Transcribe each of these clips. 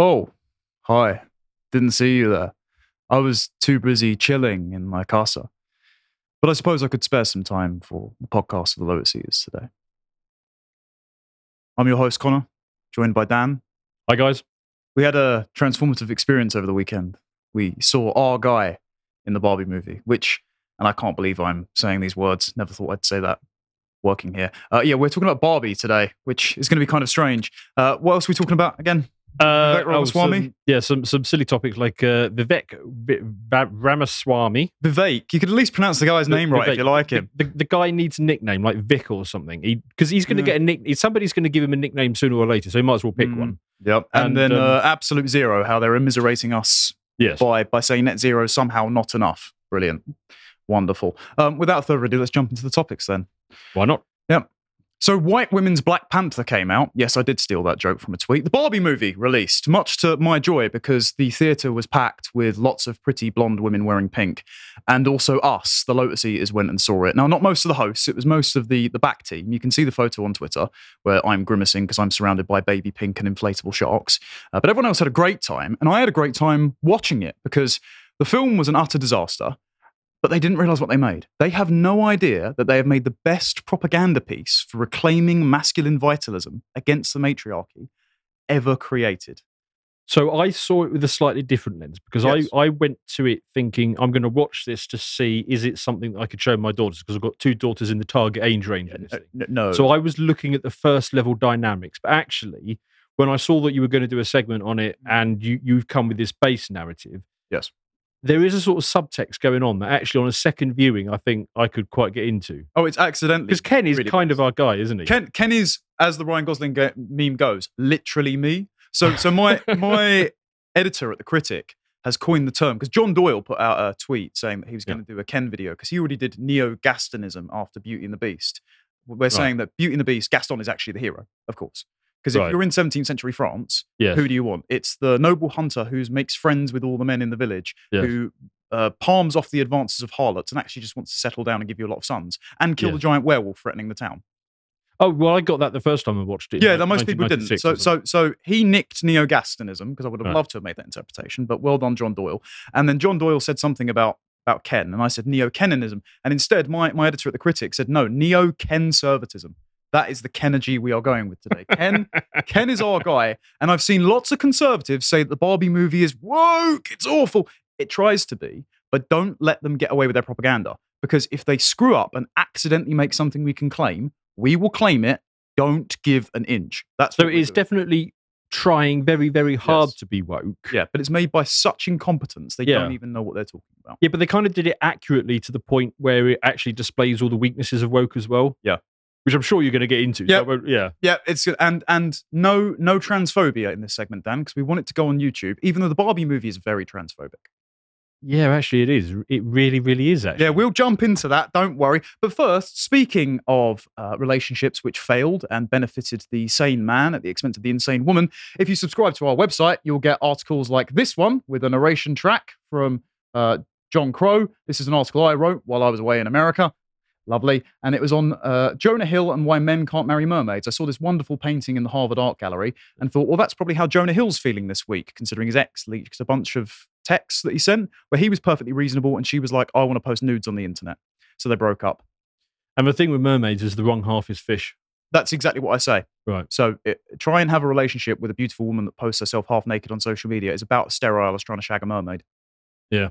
Oh, hi. Didn't see you there. I was too busy chilling in my casa. But I suppose I could spare some time for the podcast of the Lotus Eaters today. I'm your host, Connor, joined by Dan. Hi, guys. We had a transformative experience over the weekend. We saw our guy in the Barbie movie, which, and I can't believe I'm saying these words, never thought I'd say that working here. Uh, yeah, we're talking about Barbie today, which is going to be kind of strange. Uh, what else are we talking about again? Uh, Vivek Ramaswamy? some, yeah, some some silly topics like uh, Vivek Vi- Va- Ramaswamy. Vivek. You could at least pronounce the guy's name right if you like him. The, the guy needs a nickname like Vic or something. Because he's going to Yeah. get a nick. Somebody's going to give him a nickname sooner or later, so he might as well pick Mm. one. Yep. And, And, then um, uh, Absolute Zero, how they're immiserating us Yes. by, by saying net zero is somehow not enough. Brilliant. Wonderful. Um, without further ado, let's jump into the topics then. Why not? So, White Women's Black Panther came out. Yes, I did steal that joke from a tweet. The Barbie movie released, much to my joy, because the theatre was packed with lots of pretty blonde women wearing pink. And also us, the Lotus Eaters, went and saw it. Now, not most of the hosts, it was most of the, the back team. You can see the photo on Twitter where I'm grimacing because I'm surrounded by baby pink and inflatable sharks. Uh, but everyone else had a great time. And I had a great time watching it because the film was an utter disaster but they didn't realize what they made. They have no idea that they have made the best propaganda piece for reclaiming masculine vitalism against the matriarchy ever created. So I saw it with a slightly different lens because Yes. I, I went to it thinking I'm going to watch this to see is it something that I could show my daughters because I've got two daughters in the target age range. this Uh, n- no. So I was looking at the first level dynamics, but actually, when I saw that you were going to do a segment on it and you you've come with this base narrative, Yes. There is a sort of subtext going on that actually on a second viewing I think I could quite get into oh, it's accidentally. because Ken is really kind of our guy, isn't he? Ken, Ken is, as the Ryan Gosling ga- meme goes, literally me. So, so my my editor at the Critic has coined the term because John Doyle put out a tweet saying that he was going to do a Ken video because he already did neo Gastonism after Beauty and the Beast. We're Right. saying that Beauty and the Beast, Gaston is actually the hero, of course. Because if Right. you're in 17th century France, Yes. who do you want? It's the noble hunter who makes friends with all the men in the village, Yes. who uh, palms off the advances of harlots and actually just wants to settle down and give you a lot of sons and kill the Yes. giant werewolf threatening the town. Oh well, I got that the first time I watched it. in Yeah, that most people didn't. 1996 So, or something. so, so he nicked neo-Gastonism because I would have Right. loved to have made that interpretation. But well done, John Doyle. And then John Doyle said something about about Ken, and I said neo-Kenanism, and instead my my editor at the Critic said no, neo-Ken-servatism. That is the Kenergy we are going with today. Ken, Ken is our guy, and I've seen lots of conservatives say that the Barbie movie is woke. It's awful. It tries to be, but don't let them get away with their propaganda because if they screw up and accidentally make something we can claim, we will claim it. Don't give an inch. That's so it is doing. definitely trying very very hard Yes. to be woke. Yeah, but it's made by such incompetence they Yeah. don't even know what they're talking about. Yeah, but they kind of did it accurately to the point where it actually displays all the weaknesses of woke as well. Yeah. Which I'm sure you're going to get into. so Yeah. Yeah. Yeah, it's good. And and no no transphobia in this segment, Dan, because we want it to go on YouTube, even though the Barbie movie is very transphobic. Yeah, actually, it is. It really, really is. Actually, Yeah, we'll jump into that. Don't worry. But first, speaking of uh, relationships which failed and benefited the sane man at the expense of the insane woman, if you subscribe to our website, you'll get articles like this one with a narration track from uh, John Crow. This is an article I wrote while I was away in America. Lovely. And it was on uh, Jonah Hill and why men can't marry mermaids. I saw this wonderful painting in the Harvard Art Gallery and thought, well, that's probably how Jonah Hill's feeling this week, considering his ex leaked a bunch of texts that he sent where he was perfectly reasonable and she was like, I want to post nudes on the internet. So they broke up. And the thing with mermaids is the wrong half is fish. That's exactly what I say. Right. So it, try and have a relationship with a beautiful woman that posts herself half naked on social media is about as sterile as trying to shag a mermaid. Yeah.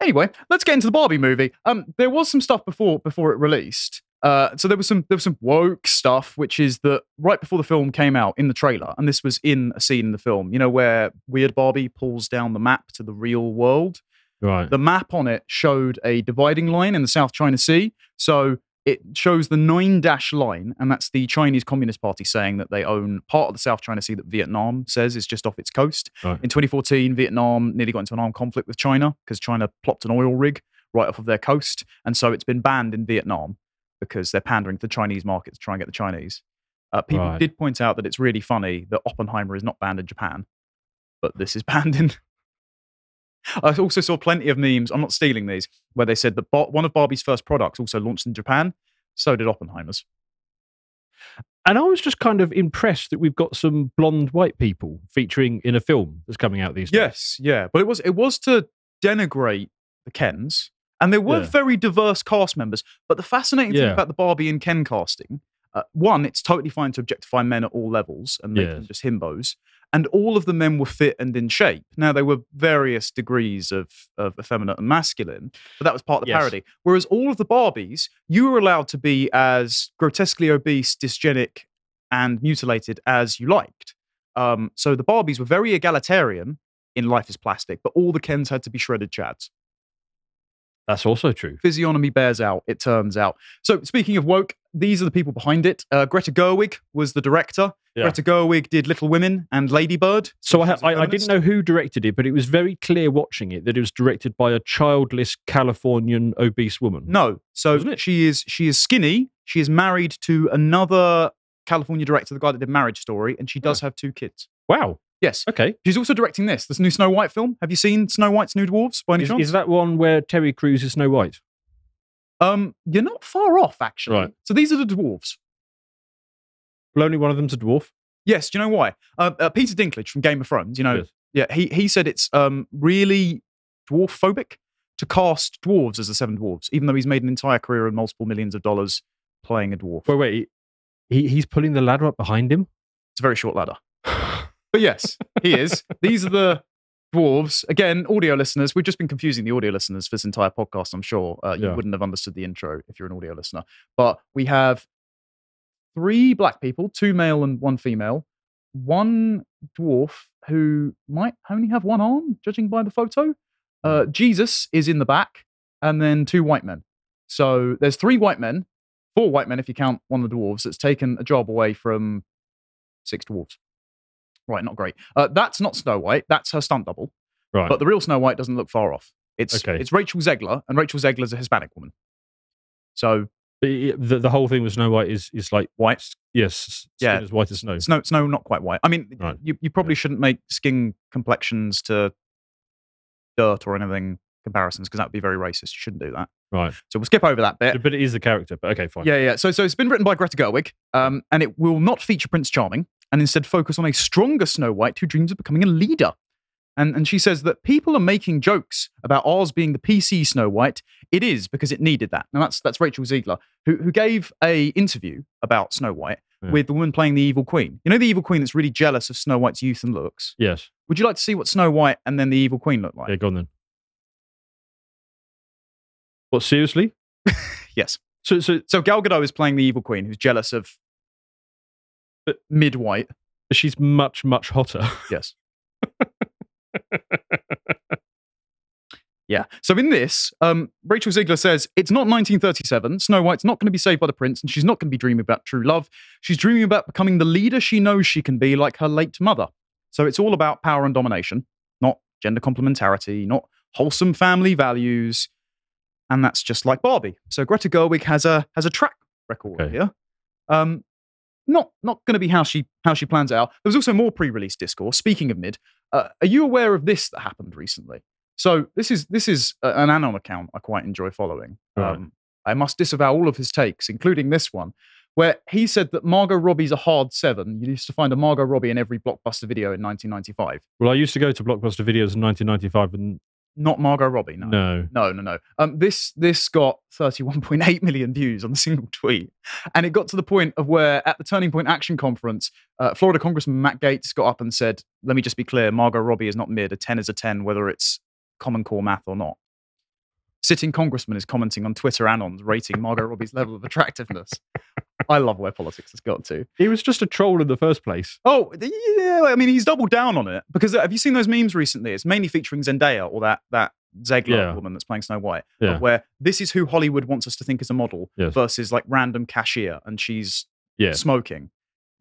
Anyway, let's get into the Barbie movie. Um, there was some stuff before before it released. Uh, so there was some there was some woke stuff, which is that right before the film came out in the trailer, and this was in a scene in the film, you know, where Weird Barbie pulls down the map to the real world Right. the map on it showed a dividing line in the South China Sea. So it shows the nine dash line, and that's the Chinese Communist Party saying that they own part of the South China Sea that Vietnam says is just off its coast. Right. In 2014, Vietnam nearly got into an armed conflict with China because China plopped an oil rig right off of their coast. And so it's been banned in Vietnam because they're pandering to the Chinese market to try and get the Chinese. Uh, people Right. did point out that it's really funny that Oppenheimer is not banned in Japan, but this is banned in I also saw plenty of memes. I'm not stealing these, where they said that Bar- one of Barbie's first products also launched in Japan. So did Oppenheimer's. And I was just kind of impressed that we've got some blonde white people featuring in a film that's coming out these days. Yes, yeah, but it was it was to denigrate the Kens, and there were Yeah. very diverse cast members. But the fascinating thing about the Barbie and Ken casting, uh, one, it's totally fine to objectify men at all levels and make them just himbos, and all of the men were fit and in shape. Now there were various degrees of of effeminate and masculine, but that was part of the Yes. parody. Whereas all of the Barbies, you were allowed to be as grotesquely obese, dysgenic, and mutilated as you liked. Um, so the Barbies were very egalitarian in Life is Plastic, but all the Kens had to be shredded chads. That's also true. Physiognomy bears out, it turns out. So speaking of woke, these are the people behind it. Uh, Greta Gerwig was the director. Yeah. Greta Gerwig did Little Women and Ladybird. So I, I, I didn't know who directed it, but it was very clear watching it that it was directed by a childless Californian obese woman. No. So she is she is skinny. She is married to another California director, the guy that did Marriage Story, and she does have two kids. Wow. Yes. Okay. She's also directing this, this new Snow White film. Have you seen Snow White's New Dwarfs by any Is, chance? is that one where Terry Crews is Snow White? Um, you're not far off, actually. Right. So these are the dwarves. Well, only one of them's a dwarf. Yes. Do you know why? Uh, uh, Peter Dinklage from Game of Thrones. You know, Yes. yeah, he he said it's um really dwarf phobic to cast dwarves as the seven dwarves, even though he's made an entire career and multiple millions of dollars playing a dwarf. Wait, wait. He, he's pulling the ladder up behind him. It's a very short ladder. But yes, he is. These are the dwarves. Again, audio listeners, we've just been confusing the audio listeners for this entire podcast. I'm sure uh, you Yeah. wouldn't have understood the intro if you're an audio listener. But we have three black people, two male and one female, one dwarf who might only have one arm, judging by the photo. Uh, Jesus is in the back, and then two white men. So there's three white men, four white men if you count one of the dwarves, that's taken a job away from six dwarves. Right, not great. Uh, that's not Snow White. That's her stunt double. Right. But the real Snow White doesn't look far off. It's Okay. it's Rachel Zegler, and Rachel Zegler's a Hispanic woman. So the, the the whole thing with Snow White is is like white, yes, skin Yeah. as white as snow. snow, snow, not quite white. I mean, Right. you, you probably shouldn't make skin complexions to dirt or anything comparisons because that would be very racist. You shouldn't do that. Right. So we'll skip over that bit. But it is the character. But okay, fine. Yeah, yeah. So, so it's been written by Greta Gerwig, um, and it will not feature Prince Charming, and instead focus on a stronger Snow White who dreams of becoming a leader. And and she says that people are making jokes about ours being the PC Snow White. It is because it needed that. Now that's that's Rachel Zegler who who gave a interview about Snow White Yeah. with the woman playing the evil queen. You know the evil queen that's really jealous of Snow White's youth and looks. Yes. Would you like to see what Snow White and then the evil queen look like? Yeah, go on then. What, seriously? Yes. So, so So Gal Gadot is playing the evil queen who's jealous of But- mid white. she's much, much hotter. Yes. yeah. So in this, um, Rachel Zegler says it's not 1937. Snow White's not going to be saved by the prince, and she's not going to be dreaming about true love. She's dreaming about becoming the leader she knows she can be, like her late mother. So it's all about power and domination, not gender complementarity, not wholesome family values, and that's just like Barbie. So Greta Gerwig has a has a track record Okay. here. Um, not not going to be how she how she plans it out. There was also more pre-release discourse. Speaking of mid, uh, are you aware of this that happened recently? So this is this is a- an anon account I quite enjoy following. Right. Um, I must disavow all of his takes, including this one, where he said that Margot Robbie's a hard seven. You used to find a Margot Robbie in every blockbuster video in 1995. Well, I used to go to Blockbuster Videos in 1995 and Not Margot Robbie, no. no. No, no, no. Um, this this got 31.8 million views on a single tweet, and it got to the point of where at the Turning Point Action Conference, uh, Florida Congressman Matt Gaetz got up and said, "Let me just be clear: Margot Robbie is not mid. A 10 is a 10, whether it's Common Core math or not." Sitting congressman is commenting on Twitter anons rating Margot Robbie's level of attractiveness. I love where politics has got to. He was just a troll in the first place. Oh, yeah. I mean, he's doubled down on it because uh, have you seen those memes recently? It's mainly featuring Zendaya or that that Zegler Yeah. woman that's playing Snow White, Yeah. where this is who Hollywood wants us to think as a model Yes. versus like random cashier and she's Yeah. smoking.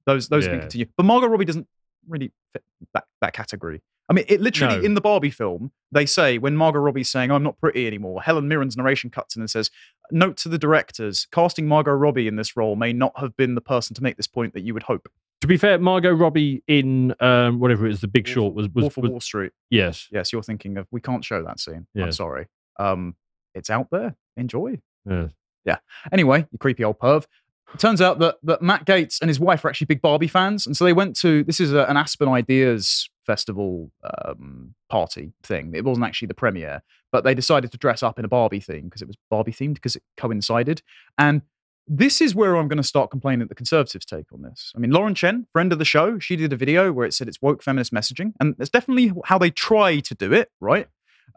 Those those can continue, but Margot Robbie doesn't really fit that that category. I mean, it literally No. in the Barbie film they say when Margot Robbie's saying "I'm not pretty anymore," Helen Mirren's narration cuts in and says, "Note to the directors: casting Margot Robbie in this role may not have been the person to make this point that you would hope." To be fair, Margot Robbie in um, whatever it is, The Big Wolf- Short was was, Wolf of was Wall Street. yes, Yes, you're thinking of. We can't show that scene. I'm sorry. Um, it's out there. Enjoy. Yeah. Yeah. Anyway, you creepy old perv. It turns out that, that Matt Gaetz and his wife are actually big Barbie fans. And so they went to this is a, an Aspen Ideas Festival um, party thing. It wasn't actually the premiere, but they decided to dress up in a Barbie theme because it was Barbie themed because it coincided. And this is where I'm going to start complaining that the Conservatives take on this. I mean, Lauren Chen, friend of the show, she did a video where it said it's woke feminist messaging. And that's definitely how they try to do it, right?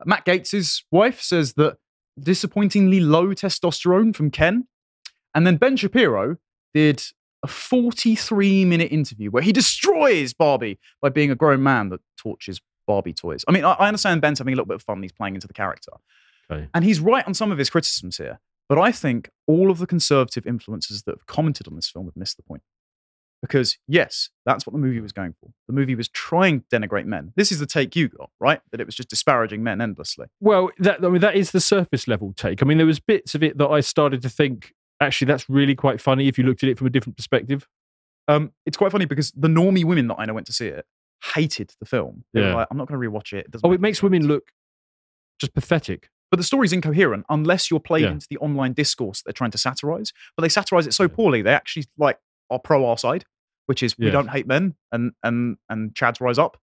Matt Gaetz' wife says that disappointingly low testosterone from Ken. And then Ben Shapiro did a 43 minute interview where he destroys Barbie by being a grown man that torches Barbie toys. I mean, I, I understand Ben's having a little bit of fun. He's playing into the character. Okay. And he's right on some of his criticisms here. But I think all of the conservative influencers that have commented on this film have missed the point. Because, yes, that's what the movie was going for. The movie was trying to denigrate men. This is the take you got, right? That it was just disparaging men endlessly. Well, that I mean, that is the surface level take. I mean, there was bits of it that I started to think actually that's really quite funny if you looked at it from a different perspective. Um, it's quite funny because the normie women that I know went to see it hated the film. They were Yeah. like, I'm not going to rewatch it. doesn't Oh, it makes women look just pathetic. But the story's incoherent unless you're playing Yeah. into the online discourse that they're trying to satirize. But they satirize it so Yeah. poorly, they actually like are pro our side, which is we Yes. don't hate men and and and Chad's rise up.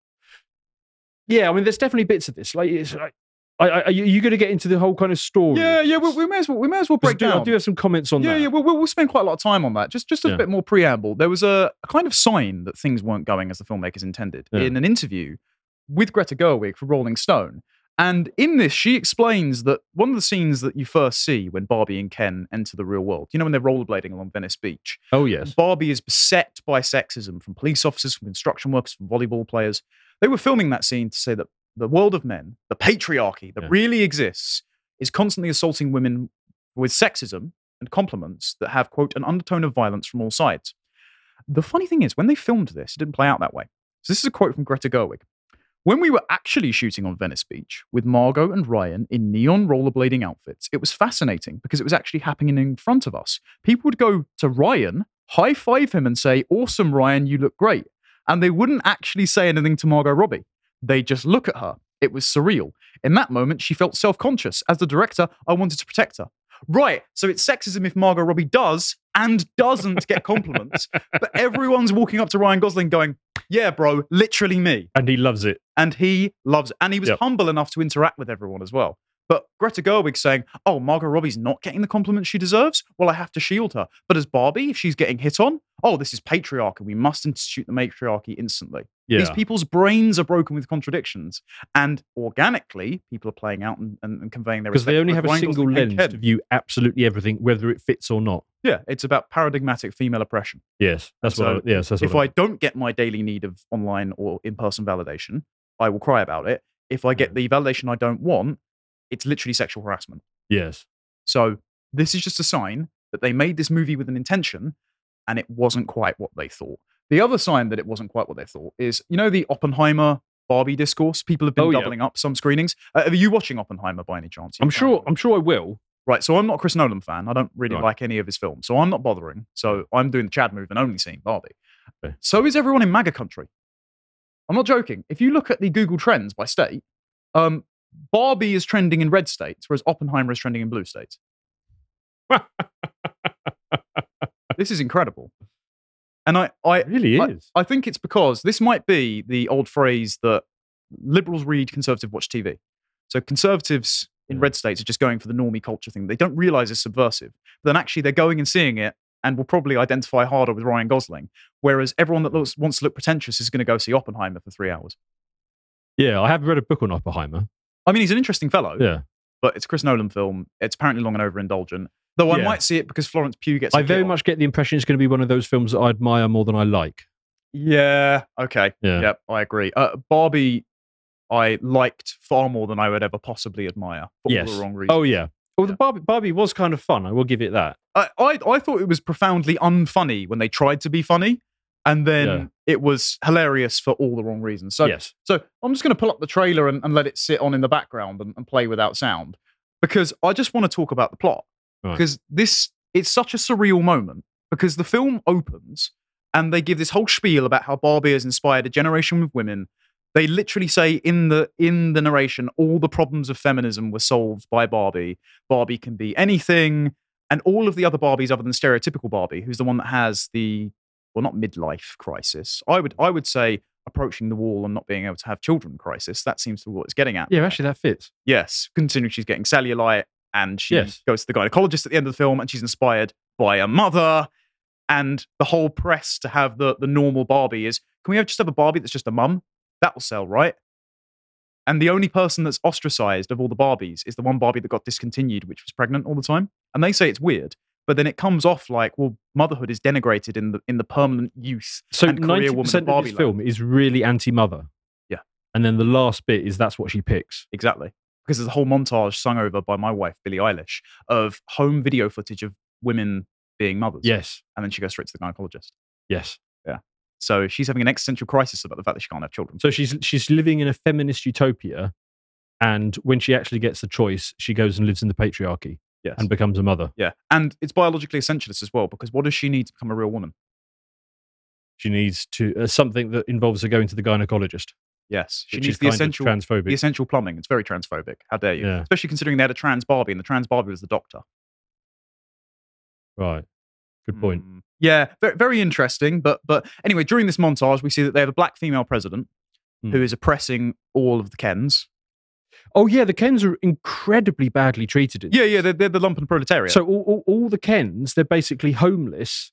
Yeah, I mean, there's definitely bits of this. Like, it's like, I, I, are you, going to get into the whole kind of story? Yeah, yeah, we, we may as well we may as well break do, down. I do have some comments on yeah, that. yeah, we'll, we'll we'll spend quite a lot of time on that. Just just a Yeah. bit more preamble. There was a, a kind of sign that things weren't going as the filmmakers intended Yeah. in an interview with Greta Gerwig for Rolling Stone. And in this, she explains that one of the scenes that you first see when Barbie and Ken enter the real world, you know, when they're rollerblading along Venice Beach, Oh, yes. Barbie is beset by sexism from police officers, from construction workers, from volleyball players. They were filming that scene to say that the world of men, the patriarchy that Yeah. really exists, is constantly assaulting women with sexism and compliments that have, quote, an undertone of violence from all sides. The funny thing is, when they filmed this, it didn't play out that way. So this is a quote from Greta Gerwig. When we were actually shooting on Venice Beach with Margot and Ryan in neon rollerblading outfits, it was fascinating because it was actually happening in front of us. People would go to Ryan, high five him, and say, Awesome, Ryan, you look great. And they wouldn't actually say anything to Margot Robbie. They just look at her. It was surreal. In that moment, she felt self conscious. As the director, I wanted to protect her. Right, so it's sexism if Margot Robbie does and doesn't get compliments, but everyone's walking up to Ryan Gosling going, Yeah, bro, literally me And he loves it. and he loves it. and he was Yep. humble enough to interact with everyone as well but greta gerwig saying oh margot robbie's not getting the compliments she deserves well i have to shield her but as barbie if she's getting hit on oh this is patriarchy we must institute the matriarchy instantly Yeah. these people's brains are broken with contradictions and organically people are playing out and, and, and conveying their Because they only have a single lens to view absolutely everything, whether it fits or not. yeah it's about paradigmatic female oppression Yes, that's So, what. I, yes, that's if what I don't get my daily need of online or in person validation, I will cry about it. If I get the validation I don't want, it's literally sexual harassment. Yes. So this is just a sign that they made this movie with an intention and it wasn't quite what they thought. The other sign that it wasn't quite what they thought is, you know, the Oppenheimer Barbie discourse. People have been Oh, yeah. doubling up some screenings. Uh, are you watching Oppenheimer by any chance? You I'm sure. I'm sure I will. Right. So I'm not a Chris Nolan fan. I don't really Right. like any of his films. So I'm not bothering. So I'm doing the Chad move and only seeing Barbie. Okay. So is everyone in MAGA country. I'm not joking. If you look at the Google Trends by state, um, Barbie is trending in red states, whereas Oppenheimer is trending in blue states. this is incredible. And I, I, It really I- is. I think it's because this might be the old phrase that liberals read, conservative watch TV. So conservatives in Yeah. red states are just going for the normie culture thing. They don't realize it's subversive. But then actually they're going and seeing it and will probably identify harder with Ryan Gosling. Whereas everyone that looks, wants to look pretentious is going to go see Oppenheimer for three hours. yeah, I have read a book on Oppenheimer. I mean, he's an interesting fellow, Yeah. But it's a Chris Nolan film. It's apparently long and overindulgent. Though I Yeah. might see it because Florence Pugh gets. I a very much get the impression it's going to be one of those films that I admire more than I like. Yeah. Okay. Yeah. Yep. I agree. Uh, Barbie, I liked far more than I would ever possibly admire for yes. all the wrong reasons. Oh yeah. Well, the Yeah. Barbie, Barbie was kind of fun. I will give it that. I, I I thought it was profoundly unfunny when they tried to be funny, and then Yeah. it was hilarious for all the wrong reasons. So yes. so I'm just going to pull up the trailer and, and let it sit on in the background and, and play without sound because I just want to talk about the plot Right. because this it's such a surreal moment because the film opens and they give this whole spiel about how Barbie has inspired a generation of women. They literally say in the in the narration all the problems of feminism were solved by Barbie. Barbie can be anything. And all of the other Barbies, other than stereotypical Barbie, who's the one that has the well, not midlife crisis. I would I would say approaching the wall and not being able to have children crisis. That seems to be what it's getting at. Yeah, actually, that fits. Yes, considering she's getting cellulite and she Yes. goes to the gynecologist at the end of the film and she's inspired by a mother. And the whole press to have the, the normal Barbie is can we have just have a Barbie that's just a mum? That will sell, right? And the only person that's ostracized of all the Barbies is the one Barbie that got discontinued, which was pregnant all the time. And they say it's weird, but then it comes off like, well, motherhood is denigrated in the in the permanent youth. So and career ninety percent of this film is really anti-mother. Yeah. and then the last bit is that's what she picks. Exactly. Because there's a whole montage sung over by my wife, Billie Eilish, of home video footage of women being mothers. Yes, And then she goes straight to the gynecologist. yes. Yeah. So she's having an existential crisis about the fact that she can't have children. So she's she's living in a feminist utopia, and when she actually gets the choice, she goes and lives in the patriarchy Yes. and becomes a mother. yeah. And it's biologically essentialist as well, because what does she need to become a real woman? She needs to uh, something that involves her going to the gynecologist. Yes. She needs the essential transphobic. the essential plumbing. It's very transphobic. How dare you? Yeah. Especially considering they had a trans Barbie and the trans Barbie was the doctor. right. Good point. Mm. Yeah, very, very interesting. But but anyway, during this montage, we see that they have a black female president Hmm. who is oppressing all of the Kens. Oh yeah, the Kens are incredibly badly treated. In Yeah, yeah, they're, they're the lumpen proletariat. So all, all, all the Kens, they're basically homeless,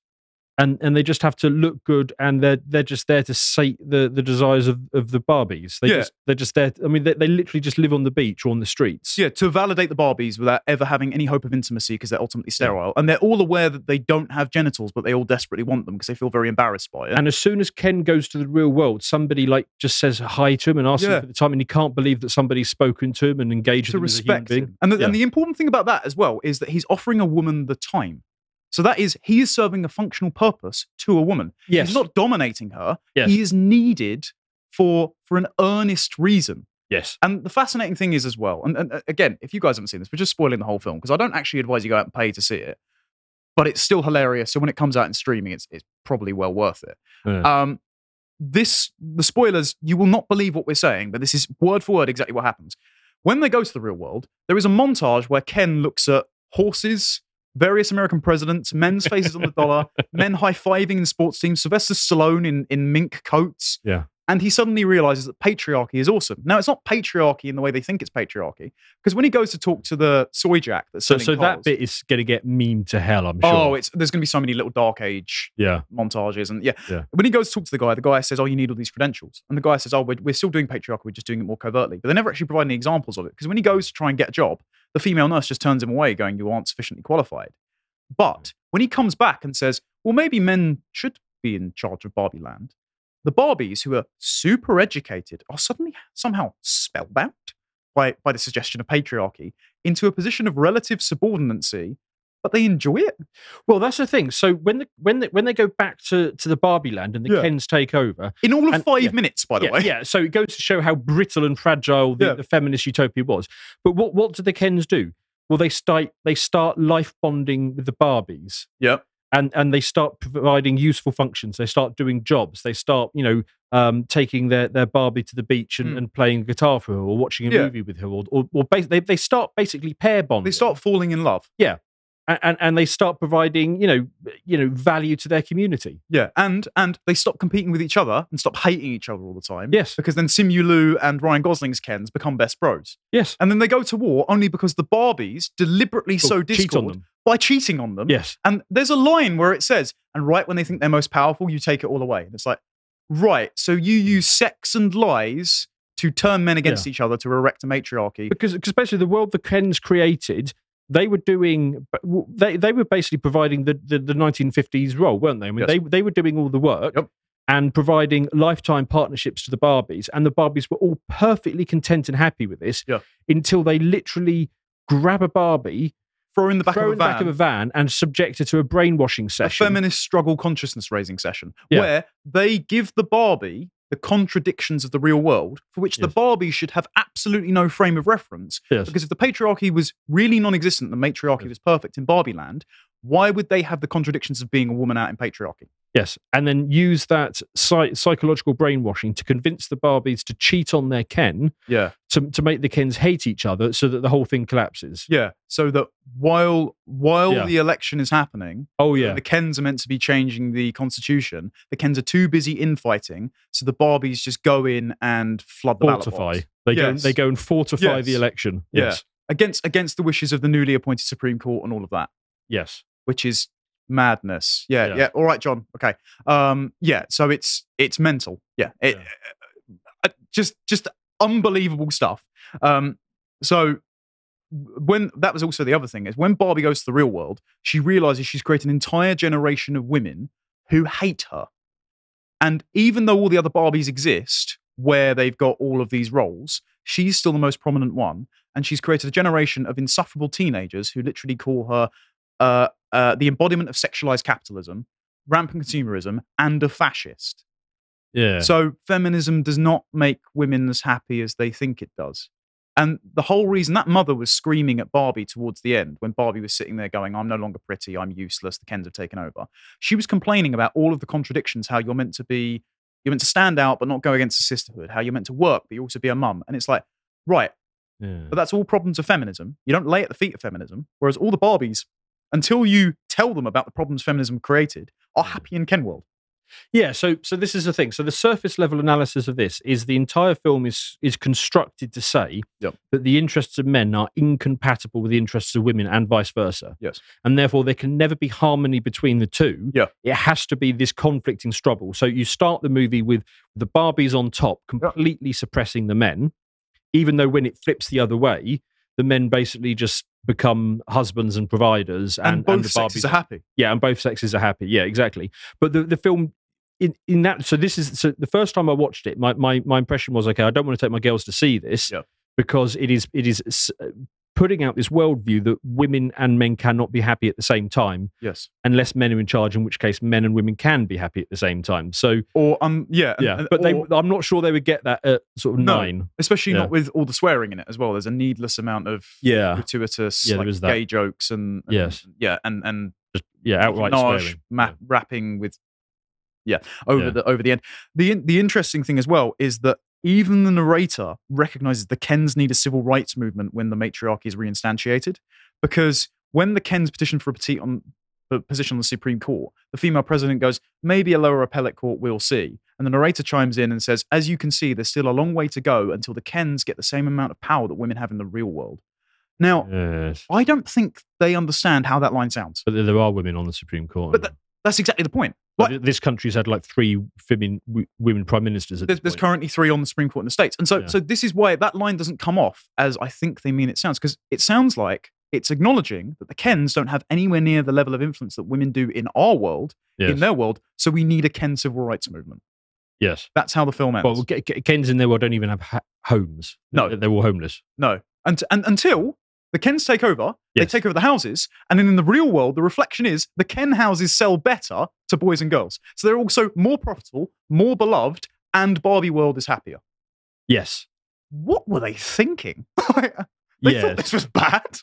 and and they just have to look good, and they're they're just there to sate the, the desires of, of the Barbies. They Yeah. just they're just there. I mean, they, they literally just live on the beach or on the streets. Yeah, to validate the Barbies without ever having any hope of intimacy because they're ultimately sterile. And they're all aware that they don't have genitals, but they all desperately want them because they feel very embarrassed by it. And as soon as Ken goes to the real world, somebody like just says hi to him and asks Yeah. him for the time, and he can't believe that somebody's spoken to him and engaged to with him as a human respect him. And the, Yeah. and the important thing about that as well is that he's offering a woman the time. So that is, he is serving a functional purpose to a woman. yes, He's not dominating her. Yes. He is needed for for an earnest reason. yes, And the fascinating thing is as well, and, and uh, again, if you guys haven't seen this, we're just spoiling the whole film because I don't actually advise you go out and pay to see it, but it's still hilarious. So when it comes out in streaming, it's it's probably well worth it. Yeah. Um, this the spoilers, you will not believe what we're saying, but this is word for word exactly what happens. When they go to the real world, there is a montage where Ken looks at horses, various American presidents, men's faces on the dollar, men high fiving in sports teams, Sylvester Stallone in, in mink coats. Yeah. And he suddenly realizes that patriarchy is awesome. Now, it's not patriarchy in the way they think it's patriarchy, because when he goes to talk to the soy jack that's so so that cars- bit is going to get memed to hell. I'm oh, sure. Oh, it's there's going to be so many little dark age yeah, montages and yeah. Yeah. When he goes to talk to the guy, the guy says, "Oh, you need all these credentials," and the guy says, "Oh, we're, we're still doing patriarchy, we're just doing it more covertly." But they never actually provide any examples of it because when he goes to try and get a job, the female nurse just turns him away, going, "You aren't sufficiently qualified." But mm. when he comes back and says, "Well, maybe men should be in charge of Barbie Land," the Barbies, who are super educated, are suddenly somehow spellbound by by the suggestion of patriarchy into a position of relative subordinacy. But they enjoy it. Well, that's the thing. So when the when they, when they go back to, to the Barbie land and the Yeah. Kens take over, In all of And- five yeah. minutes, by the yeah, way. yeah. So it goes to show how brittle and fragile the, Yeah. the feminist utopia was. But what what do the Kens do? Well, they start they start life bonding with the Barbies. Yep. And and they start providing useful functions. They start doing jobs. They start, you know, um, taking their, their Barbie to the beach and, Mm. and playing guitar for her, or watching a Yeah. movie with her, or or, or bas- they they start basically pair bonding. They start falling in love. and, and and they start providing, you know, you know, value to their community. Yeah. And and they stop competing with each other and stop hating each other all the time. Yes, Because then Simu Liu and Ryan Gosling's Kens become best bros. yes. And then they go to war only because the Barbies deliberately sow cheat on discord them. By cheating on them. Yes, And there's a line where it says, and right when they think they're most powerful, you take it all away. And it's like, right, so you mm. use sex and lies to turn men against each other to erect a matriarchy. because basically the world the Kens created. They were doing. They they were basically providing the, the, the 1950s role, weren't they? I mean, Yes. they they were doing all the work. Yep. and providing lifetime partnerships to the Barbies. And the Barbies were all perfectly content and happy with this Yeah. until they literally grab a Barbie, Throw in the back throw of a in the back van. of a van, and subject her to a brainwashing session. a feminist struggle consciousness raising session Yeah. where they give the Barbie the contradictions of the real world for which the Barbie should have absolutely no frame of reference. Yes. Because if the patriarchy was really non existent, the matriarchy Yes. was perfect in Barbie land, why would they have the contradictions of being a woman out in patriarchy? Yes, and then use that psy- psychological brainwashing to convince the Barbies to cheat on their Ken Yeah. to to make the Kens hate each other, so that the whole thing collapses. Yeah. So that while while Yeah. the election is happening, Oh yeah, the Kens are meant to be changing the constitution. The Kens are too busy infighting, so the Barbies just go in and flood the ballot fortify. box. They go Yes. they go and fortify the Yes. election. Yeah. Yes, against against the wishes of the newly appointed Supreme Court and all of that. yes, which is madness. Yeah, Yeah. yeah. All right, John. Okay. Um, yeah. So it's it's mental. Yeah. It, uh, just just unbelievable stuff. Um, so when that was also the other thing is when Barbie goes to the real world, she realizes she's created an entire generation of women who hate her. And even though all the other Barbies exist where they've got all of these roles, she's still the most prominent one. And she's created a generation of insufferable teenagers who literally call her uh, uh, the embodiment of sexualized capitalism, rampant consumerism, and a fascist. yeah. So feminism does not make women as happy as they think it does. And the whole reason that mother was screaming at Barbie towards the end, when Barbie was sitting there going, I'm no longer pretty, I'm useless, the Kens have taken over, she was complaining about all of the contradictions, how you're meant to be, you're meant to stand out but not go against the sisterhood, how you're meant to work but you also be a mum. And it's like, right, yeah. but that's all problems of feminism. You don't lay at the feet of feminism. Whereas all the Barbies, until you tell them about the problems feminism created, are mm. happy in Ken world. Yeah, so so this is the thing. So the surface level analysis of this is the entire film is is constructed to say Yep. that the interests of men are incompatible with the interests of women and vice versa. Yes. And therefore there can never be harmony between the two. Yeah. It has to be this conflicting struggle. So you start the movie with the Barbies on top completely suppressing the men, even though when it flips the other way, the men basically just become husbands and providers And, and, both and the sexes Barbies are happy. yeah, and both sexes are happy. Yeah, exactly. But the, the film in, in that so this is so the first time I watched it, my, my my impression was okay. I don't want to take my girls to see this Yeah. because it is it is putting out this worldview that women and men cannot be happy at the same time Yes. unless men are in charge. In which case, men and women can be happy at the same time. So Or um yeah. yeah, and- but they I'm not sure they would get that at sort of No. nine. especially yeah. not with all the swearing in it as well. There's a needless amount of Yeah, gratuitous Yeah, like, gay jokes and, and- Yes. yeah, and and just yeah, outright swearing. ma- Yeah. rapping with yeah over the over the end. The the interesting thing as well is that even the narrator recognizes the Kens need a civil rights movement when the matriarchy is reinstantiated, because when the Kens petition for a petite on a position on the Supreme Court, the female president goes, maybe a lower appellate court, we'll see. And the narrator chimes in and says, as you can see, there's still a long way to go until the Kens get the same amount of power that women have in the real world. Now, Yes. I don't think they understand how that line sounds. But there- are women on the Supreme Court. But That's exactly the point. Like, this country's had like three women, women prime ministers. At there's, this there's point. currently three on the Supreme Court in the States. And so, Yeah. so this is why that line doesn't come off as I think they mean it sounds, because it sounds like it's acknowledging that the Kens don't have anywhere near the level of influence that women do in our world, yes. in their world. So we need a Ken civil rights movement. yes. That's how the film ends. Well, Ke- Ke- Kens in their world don't even have ha- homes. No. They're, they're all homeless. no. And, and until the Kens take over, they take over the houses. And then in the real world, the reflection is the Ken houses sell better to boys and girls. So they're also more profitable, more beloved, and Barbie world is happier. Yes. What were they thinking? they yes. thought this was bad.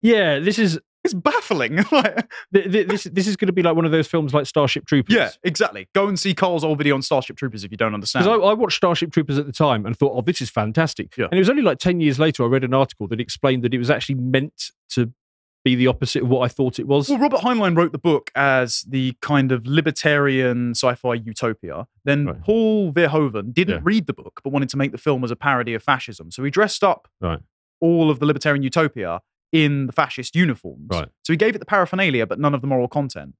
yeah. This is It's baffling. Like, th- th- this. This is going to be like one of those films like Starship Troopers. yeah, exactly. Go and see Carl's old video on Starship Troopers if you don't understand. Because I, I watched Starship Troopers at the time and thought, oh, this is fantastic. Yeah. And it was only like 10 years later I read an article that explained that it was actually meant to be the opposite of what I thought it was. well, Robert Heinlein wrote the book as the kind of libertarian sci-fi utopia. Then Right. Paul Verhoeven didn't Yeah. read the book, but wanted to make the film as a parody of fascism. So he dressed up Right. all of the libertarian utopia in the fascist uniforms. Right. So he gave it the paraphernalia, but none of the moral content.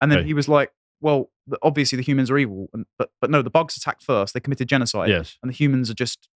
And then Okay. he was like, "Well, obviously the humans are evil, and, but but no, the bugs attacked first. They committed genocide, yes. and the humans are just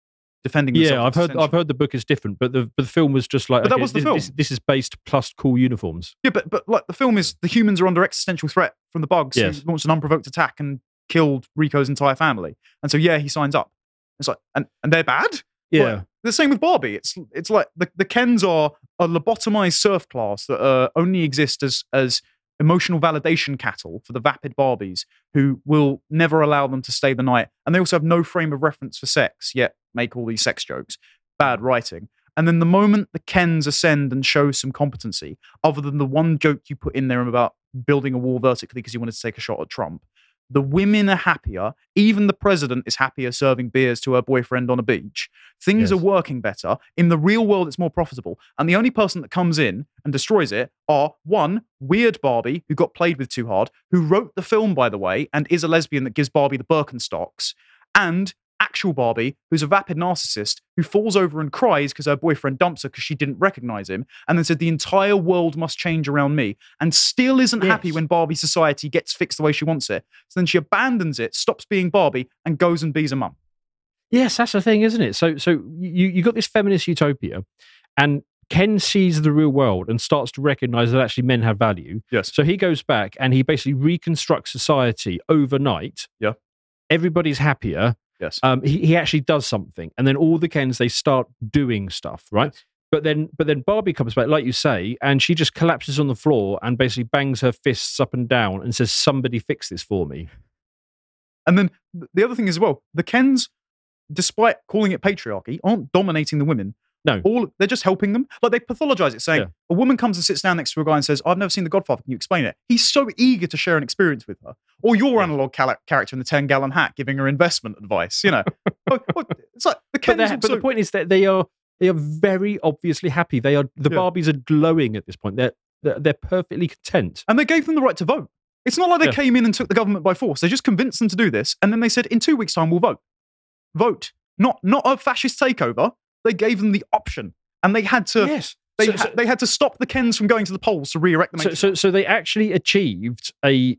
defending themselves." Yeah, I've heard. I've heard the book is different, but the but the film was just like. But that was the this, film. This, this is based plus cool uniforms. Yeah, but but like the film is the humans are under existential threat from the bugs Yes. launched an unprovoked attack and killed Rico's entire family. And so yeah, he signs up. It's like and, and they're bad? Yeah, Like, the same with Barbie. It's it's like the, the Kens are a lobotomized surf class that uh, only exist as as emotional validation cattle for the vapid Barbies who will never allow them to stay the night. And they also have no frame of reference for sex, yet make all these sex jokes. Bad writing. And then the moment the Kens ascend and show some competency, other than the one joke you put in there about building a wall vertically because you wanted to take a shot at Trump, The women are happier. Even the president is happier serving beers to her boyfriend on a beach. Things Yes. are working better. In the real world, it's more profitable. And the only person that comes in and destroys it are one, weird Barbie, who got played with too hard, who wrote the film, by the way, and is a lesbian that gives Barbie the Birkenstocks, and actual Barbie, who's a vapid narcissist who falls over and cries because her boyfriend dumps her because she didn't recognize him, and then said, The entire world must change around me, and still isn't happy when Barbie society gets fixed the way she wants it. So then she abandons it, stops being Barbie, and goes and bees a mum. Yes, that's the thing, isn't it? So, so you you got this feminist utopia, and Ken sees the real world and starts to recognize that actually men have value. Yes. So he goes back and he basically reconstructs society overnight. Yeah. Everybody's happier. Yes. Um, he, he actually does something, and then all the Kens they start doing stuff, right? Yes. But then, but then Barbie comes back, like you say, and she just collapses on the floor and basically bangs her fists up and down and says, "Somebody fix this for me." And then the other thing as well, the Kens, despite calling it patriarchy, aren't dominating the women. No. All they're just helping them. Like they pathologize it, saying Yeah. a woman comes and sits down next to a guy and says, "I've never seen The Godfather. Can you explain it?" He's so eager to share an experience with her. Or your Yeah. analog cala- character in the ten gallon hat giving her investment advice. You know, But- but it's like the But, Kens. they're- but the point is that they are they are very obviously happy. They are the Yeah. Barbies are glowing at this point. They're they're, they're perfectly content. and they gave them the right to vote. It's not like they came in and took the government by force. They just convinced them to do this, and then they said, "In two weeks' time, we'll vote." Vote, not not a fascist takeover. They gave them the option, and they had to. yes. They, so, ha- so, they had to stop the Kens from going to the polls to re-erect the so, so, so they actually achieved a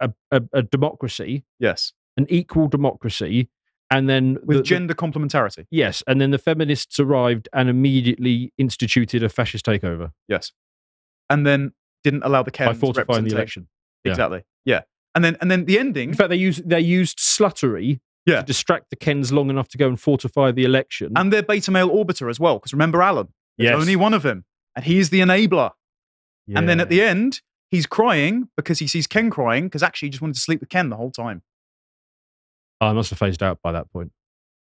a, a, a democracy, yes, an equal democracy, and then with the- the- gender complementarity. yes, and then the feminists arrived and immediately instituted a fascist takeover Yes, and then didn't allow the Kens by fortifying the election. Yeah. Exactly. Yeah, and then and then the ending. In fact, they used they used sluttery Yeah. to distract the Kens long enough to go and fortify the election. and their beta male orbiter as well. Because remember Alan, there's Yes. only one of him, and he's the enabler. And then at the end, he's crying because he sees Ken crying because actually he just wanted to sleep with Ken the whole time. I must have phased out by that point.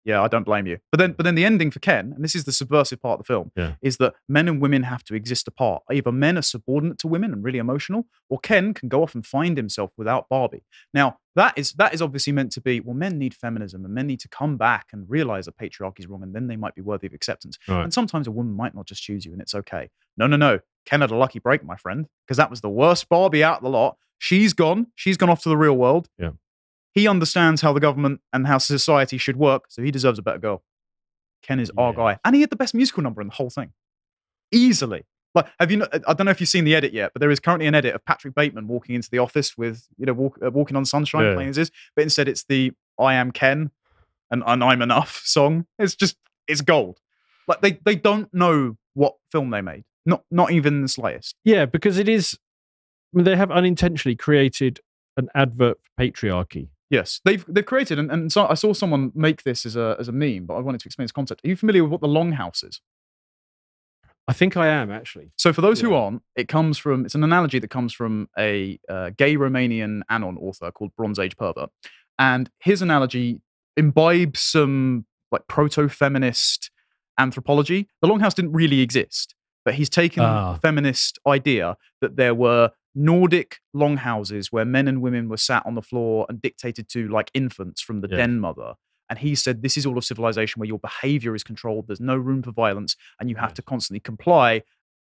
Yeah, I don't blame you. But then, but then the ending for Ken, and this is the subversive part of the film, Yeah. is that men and women have to exist apart. Either men are subordinate to women and really emotional, or Ken can go off and find himself without Barbie. Now, that is that is obviously meant to be well, men need feminism and men need to come back and realize that patriarchy is wrong, and then they might be worthy of acceptance. Right. And sometimes a woman might not just choose you, and it's okay. No, no, no. Ken had a lucky break, my friend, because that was the worst Barbie out of the lot. She's gone. She's gone off to the real world. Yeah. He understands how the government and how society should work, so he deserves a better girl. Ken is our guy, and he had the best musical number in the whole thing, easily. Like, have you? kno- I don't know if you've seen the edit yet, but there is currently an edit of Patrick Bateman walking into the office with, you know, walk, uh, walking on sunshine, Yeah. playing his but instead it's the "I am Ken" and, and "I'm enough" song. It's just, it's gold. Like they, they don't know what film they made, not, not even the slightest. Yeah, because it is. I mean, they have unintentionally created an advert for patriarchy. Yes, they've they've created, and, and so I saw someone make this as a as a meme, but I wanted to explain this concept. Are you familiar with what the Longhouse is? I think I am actually. So for those who aren't, it comes from it's an analogy that comes from a uh, gay Romanian anon author called Bronze Age Pervert, and his analogy imbibes some like proto-feminist anthropology. The Longhouse didn't really exist, but he's taken Ah. the feminist idea that there were Nordic longhouses where men and women were sat on the floor and dictated to like infants from the Yeah. den mother. And he said, This is all of civilization where your behavior is controlled. There's no room for violence, and you have mm. to constantly comply.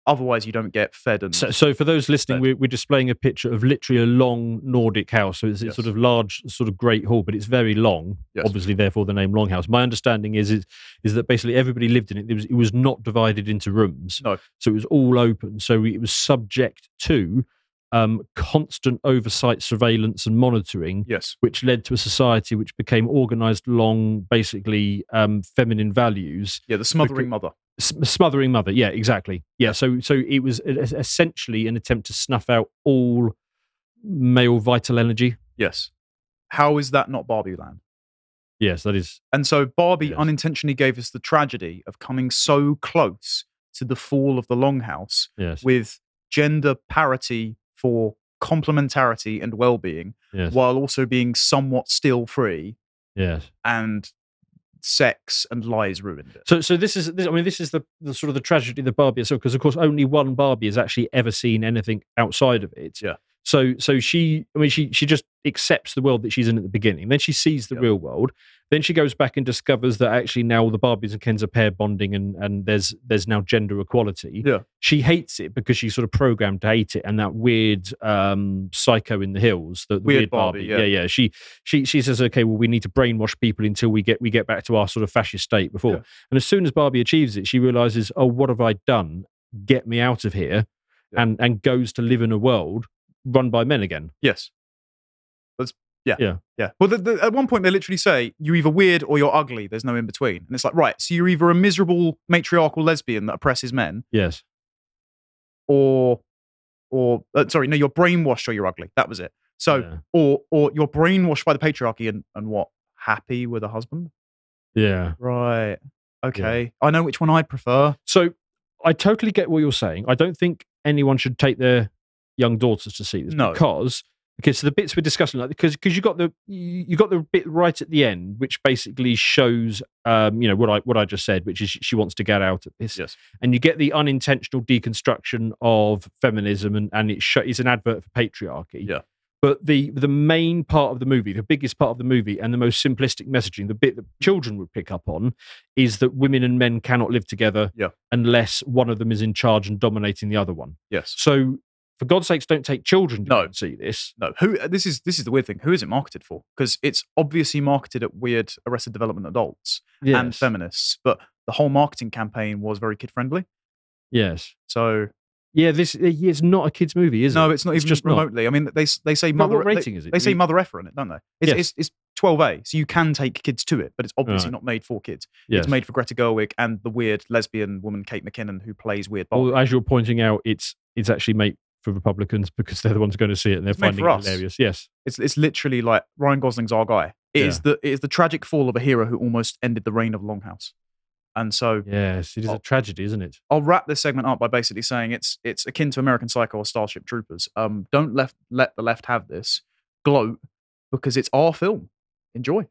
Otherwise, you don't get fed. And So, so for those listening, we're, we're displaying a picture of literally a long Nordic house. So it's, it's sort of large, sort of great hall, but it's very long. Yes. Obviously, therefore the name Longhouse. My understanding is is, is that basically everybody lived in it. It was it was not divided into rooms. No. So it was all open. So it was subject to um, constant oversight, surveillance, and monitoring. yes, which led to a society which became organized along basically um, feminine values, yeah, the smothering mother. S- smothering mother. Yeah, exactly. Yeah, so so it was essentially an attempt to snuff out all male vital energy. Yes. How is that not Barbie Land? Yes, that is. And so Barbie Yes. unintentionally gave us the tragedy of coming so close to the fall of the Longhouse Yes, with gender parity for complementarity and well-being, yes, while also being somewhat still free yes. and sex and lies ruined it. So, so this is. This, I mean, this is the, the sort of the tragedy of the Barbie itself, because of course only one Barbie has actually ever seen anything outside of it. Yeah. So so she I mean she she just accepts the world that she's in at the beginning. Then she sees the Yep. real world. Then she goes back and discovers that actually now all the Barbies and Kens are pair bonding and and there's there's now gender equality. Yeah. She hates it because she's sort of programmed to hate it and that weird um psycho in the hills, the, the Weird weird, Barbie, Barbie. yeah. yeah, yeah. She she she says, okay, well, we need to brainwash people until we get we get back to our sort of fascist state before. Yeah. And as soon as Barbie achieves it, she realizes, oh, what have I done? Get me out of here, Yeah. and and goes to live in a world run by men again. Yes. That's yeah. Yeah. Yeah. Well, the, the, at one point they literally say you're either weird or you're ugly. There's no in between, and it's like right. So you're either a miserable matriarchal lesbian that oppresses men, Yes. or or uh, sorry, no, you're brainwashed or you're ugly. That was it. So yeah. or or you're brainwashed by the patriarchy and and what happy with a husband. yeah. Right. Okay. I know which one I'd prefer. So I totally get what you're saying. I don't think anyone should take their young daughters to see this No. because because the bits we're discussing, like because because you got the you you got the bit right at the end, which basically shows um you know what I what I just said, which is she wants to get out of this, Yes. and you get the unintentional deconstruction of feminism, and and it sh- it's an advert for patriarchy. Yeah. But the the main part of the movie, the biggest part of the movie, and the most simplistic messaging, the bit that children would pick up on, is that women and men cannot live together Yeah. unless one of them is in charge and dominating the other one. Yes. So, for God's sakes, don't take children to No. see this. No. Who? Uh, this is this is the weird thing. Who is it marketed for? Because it's obviously marketed at weird Arrested Development adults and feminists, but the whole marketing campaign was very kid friendly. Yes. So Yeah, this eh, it's not a kids' movie, is no, it? No, it's not It's even just not. remotely. I mean, they they say But mother. what they- rating is it? They say mother effer in it, don't they? It's, Yes. it's, it's 12A, so you can take kids to it, but it's obviously Right. not made for kids. Yes. It's made for Greta Gerwig and the weird lesbian woman Kate McKinnon who plays weird Barbie. Well, as you're pointing out, it's it's actually made for Republicans because they're the ones going to see it and they're It's finding it hilarious. Yes. It's it's literally like Ryan Gosling's our guy. It is the it is the tragic fall of a hero who almost ended the reign of Longhouse. And so Yes, it is Oh. a tragedy, isn't it? I'll wrap this segment up by basically saying it's it's akin to American Psycho or Starship Troopers. Um, don't left let the left have this. Gloat because it's our film. Enjoy.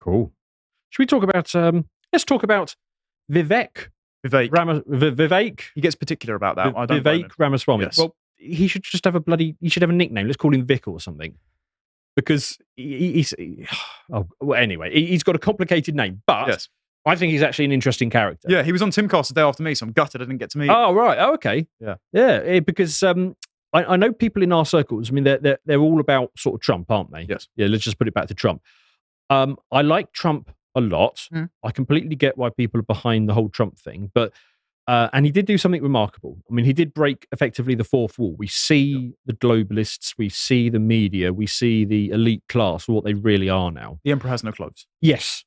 Cool. Should we talk about? Um, let's talk about Vivek Vivek. Ram- V- Vivek he gets particular about that. I don't Vivek. Ramaswamy. Yes. Well, he should just have a bloody. He should have a nickname. Let's call him Vic or something. Because he, he's. Oh, well, anyway, he- he's got a complicated name, but Yes. I think he's actually an interesting character. Yeah, he was on Timcast the day after me, so I'm gutted I didn't get to meet. him. Oh right. Oh okay. Yeah. Yeah. eh, Because um, I, I know people in our circles. I mean, they're, they're they're all about sort of Trump, aren't they? Yes. Yeah. Let's just put it back to Trump. Um, I like Trump a lot. Mm. I completely get why people are behind the whole Trump thing, but. Uh, and he did do something remarkable. I mean, he did break effectively the fourth wall. We see the globalists, we see the media, we see the elite class for what they really are now. The Emperor has no clothes. Yes.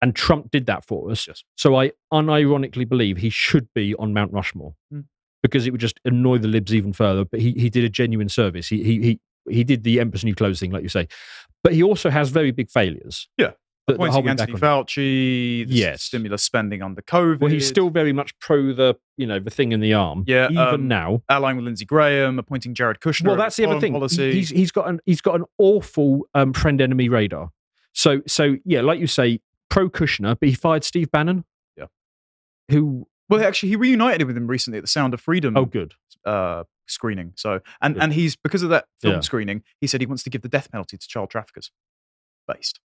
And Trump did that for us. Yes. So I unironically believe he should be on Mount Rushmore Mm. because it would just annoy the libs even further. But he, he did a genuine service. He, he, he, he did the Empress New Clothes thing, like you say. But he also has very big failures. Yeah. That- that hold Appointing Anthony on. Fauci, the Yes. stimulus spending under COVID. Well, he's still very much pro the, you know, the thing in the arm. Yeah, Even um, now. allying with Lindsey Graham, appointing Jared Kushner. Well, that's the other thing. Policy. He's, he's got an he's got an awful um, friend enemy radar. So so yeah, like you say, pro Kushner, but he fired Steve Bannon. Yeah. Who? well, actually, he reunited with him recently at the Sound of Freedom Oh, good. uh, screening. So, and Good. and he's because of that film Yeah. screening, he said he wants to give the death penalty to child traffickers. Based.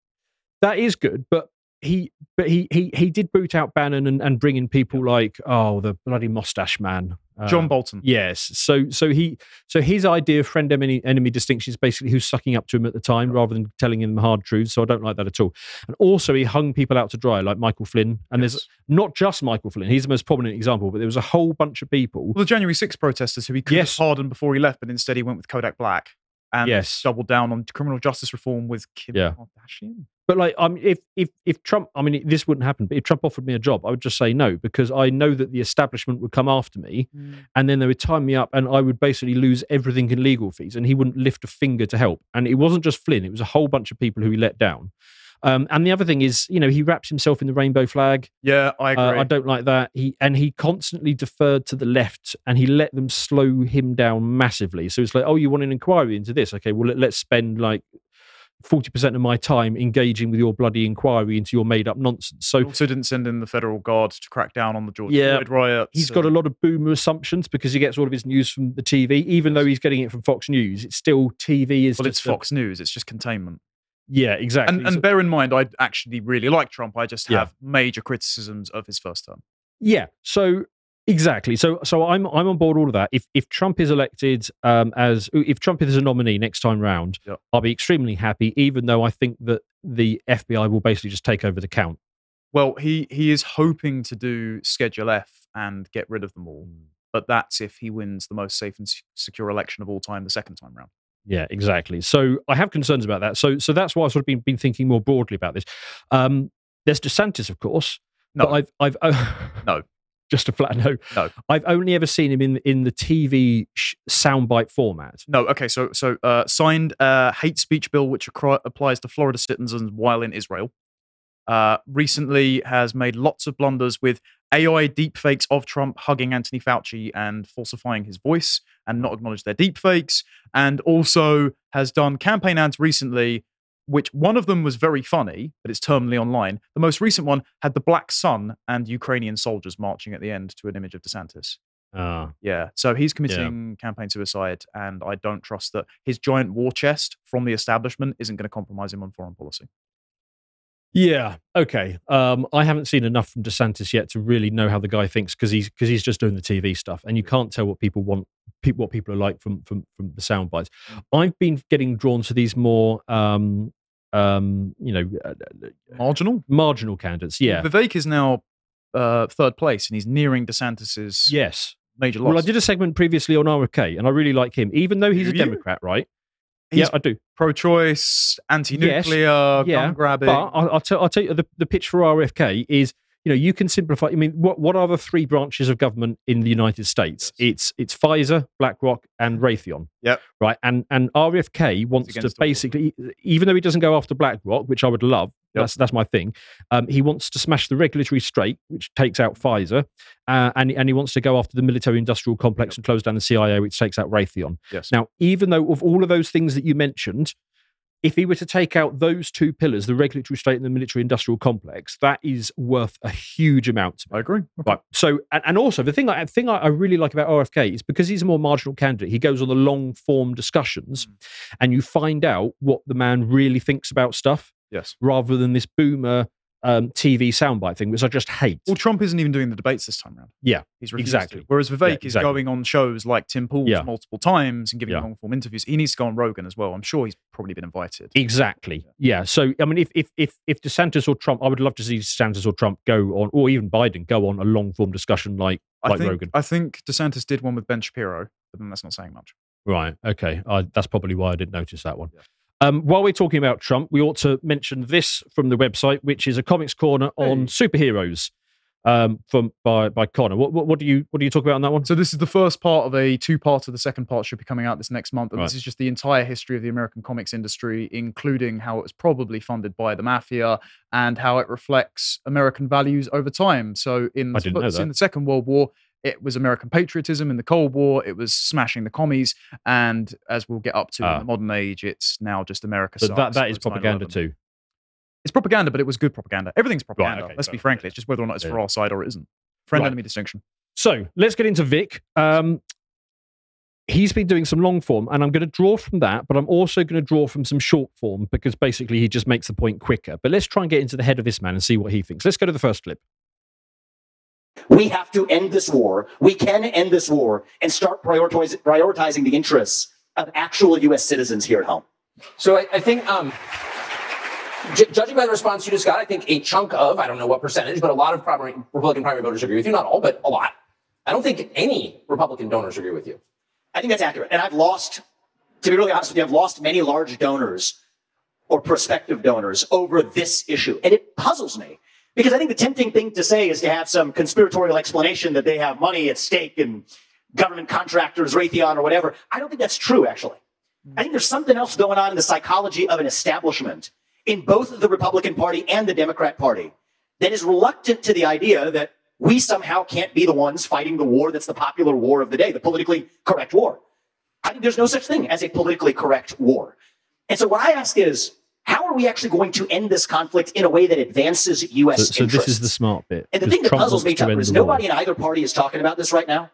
That is good, but he but he he he did boot out Bannon and, and bring in people like oh the bloody mustache man, John Um, Bolton. Yes. So so he so his idea of friend enemy enemy distinction is basically who's sucking up to him at the time rather than telling him the hard truths. So I don't like that at all. And also he hung people out to dry like Michael Flynn. And there's not just Michael Flynn. He's the most prominent example, but there was a whole bunch of people. Well, the January 6 protesters who he could Yes. have pardoned before he left, but instead he went with Kodak Black and Yes. doubled down on criminal justice reform with Kim Yeah. Kardashian. But like, um, if if if Trump, I mean, this wouldn't happen. But if Trump offered me a job, I would just say no because I know that the establishment would come after me, and then they would tie me up, and I would basically lose everything in legal fees, and he wouldn't lift a finger to help. And it wasn't just Flynn; it was a whole bunch of people who he let down. Um, and the other thing is, you know, he wraps himself in the rainbow flag. Yeah, I agree. Uh, I don't like that. He and he constantly deferred to the left, and he let them slow him down massively. So it's like, oh, you want an inquiry into this? Okay, well, let, let's spend like forty percent of my time engaging with your bloody inquiry into your made up nonsense. So He also didn't send in the federal guard to crack down on the George Yeah. Floyd riots. he's got a lot of boomer assumptions because he gets all of his news from the TV, even though he's getting it from Fox News. It's still TV is well, it's a- Fox News. It's just containment. yeah, exactly. And, and So- bear in mind, I actually really like Trump. I just Yeah. have major criticisms of his first term. Yeah. So exactly. So so I'm I'm on board all of that. If if Trump is elected um, as if Trump is a nominee next time round. I'll be extremely happy. Even though I think that the FBI will basically just take over the count. Well, he he is hoping to do Schedule F and get rid of them all, but that's if he wins the most safe and secure election of all time the second time round. Yeah, exactly. So I have concerns about that. So so that's why I've sort of been, been thinking more broadly about this. Um, there's DeSantis, of course. No. But I've I've No. Just a flat no. No. I've only ever seen him in in the TV sh- soundbite format. No, okay, so so uh, signed a hate speech bill which applies to Florida citizens while in Israel. Uh, recently has made lots of blunders with AI deepfakes of Trump hugging Anthony Fauci and falsifying his voice and not acknowledge their deepfakes, and also has done campaign ads recently, which one of them was very funny, but it's terminally online. The most recent one had the black sun and Ukrainian soldiers marching at the end to an image of DeSantis. Ah, Yeah. So he's committing campaign suicide, and I don't trust that his giant war chest from the establishment isn't going to compromise him on foreign policy. Yeah. Okay. Um, I haven't seen enough from DeSantis yet to really know how the guy thinks because he's because he's just doing the TV stuff, and you can't tell what people want, pe- what people are like from from from the sound bites. I've been getting drawn to these more, um, um, you know, uh, Marginal. marginal candidates. Yeah. Vivek is now uh, third place, and he's nearing DeSantis's Yes. major loss. Well, I did a segment previously on RFK, and I really like him, even though he's Do a you? Democrat, right? He's yeah, I do. pro-choice, anti-nuclear, yeah, gun grabbing. But I'll, I'll tell I'll tell you the, the pitch for RFK is you know you can simplify. I mean, what what are the three branches of government in the United States? It's it's Pfizer, BlackRock, and Raytheon. Yep. Right, and and RFK wants to against all of them. basically, even though he doesn't go after BlackRock, which I would love. Yep. That's that's my thing. Um, he wants to smash the regulatory straight, which takes out Pfizer, uh, and and he wants to go after the military-industrial complex and close down the CIA, which takes out Raytheon. yes. Now, even though of all of those things that you mentioned, if he were to take out those two pillars, the regulatory state and the military industrial complex, that is worth a huge amount. I agree. Right. So, and, and also the thing I the thing I, I really like about RFK is because he's a more marginal candidate, he goes on the long form discussions Mm. and you find out what the man really thinks about stuff Yes. rather than this boomer um, TV soundbite thing, which I just hate. Well, Trump isn't even doing the debates this time around. Yeah, He's exactly. To. Whereas Vivek is exactly. going on shows like Tim Pool's Yeah. multiple times and giving Yeah. long form interviews. He needs to go on Rogan as well. I'm sure he's probably been invited. Exactly. Yeah. So I mean, if if if if DeSantis or Trump, I would love to see DeSantis or Trump go on, or even Biden go on a long form discussion like I like think, Rogan. I think DeSantis did one with Ben Shapiro, but then that's not saying much. Right. Okay. I, that's probably why I didn't notice that one. Um, while we're talking about Trump, we ought to mention this from the website, which is a comics corner on Hey. superheroes um, from by by Connor. What, what what do you what do you talk about on that one? So this is the first part of a two-part. Of the second part should be coming out this next month, and Right. this is just the entire history of the American comics industry, including how it was probably funded by the mafia and how it reflects American values over time. So in the, in the Second World War, it was American patriotism. In the Cold War, it was smashing the commies, and as we'll get up to Ah. in the modern age, it's now just America. So that that is propaganda 9/11. too. It's propaganda, but it was good propaganda. Everything's propaganda. okay, Let's be perfect, frank. yeah. It's just whether or not it's Yeah. for our side or it isn't. Friend Right. enemy distinction. So let's get into Vic. Um, he's been doing some long form, and I'm going to draw from that, but I'm also going to draw from some short form because basically he just makes the point quicker. But let's try and get into the head of this man and see what he thinks. Let's go to the first clip. We have to end this war. We can end this war and start prioritize, prioritizing the interests of actual U.S. citizens here at home. So I, I think, um, j- judging by the response you just got, I think a chunk of, I don't know what percentage, but a lot of primary, Republican primary voters agree with you. Not all, but a lot. I don't think any Republican donors agree with you. I think that's accurate. And I've lost, to be really honest with you, I've lost many large donors or prospective donors over this issue. And it puzzles me because I think the tempting thing to say is to have some conspiratorial explanation that they have money at stake and government contractors, Raytheon or whatever. I don't think that's true, actually. I think there's something else going on in the psychology of an establishment in both the Republican Party and the Democrat Party that is reluctant to the idea that we somehow can't be the ones fighting the war that's the popular war of the day, the politically correct war. I think there's no such thing as a politically correct war. And so what I ask is, we actually going to end this conflict in a way that advances U.S. So, so interests? this is the smart bit. And the thing that Trump puzzles me, Tucker, is nobody in either party is talking about this right now.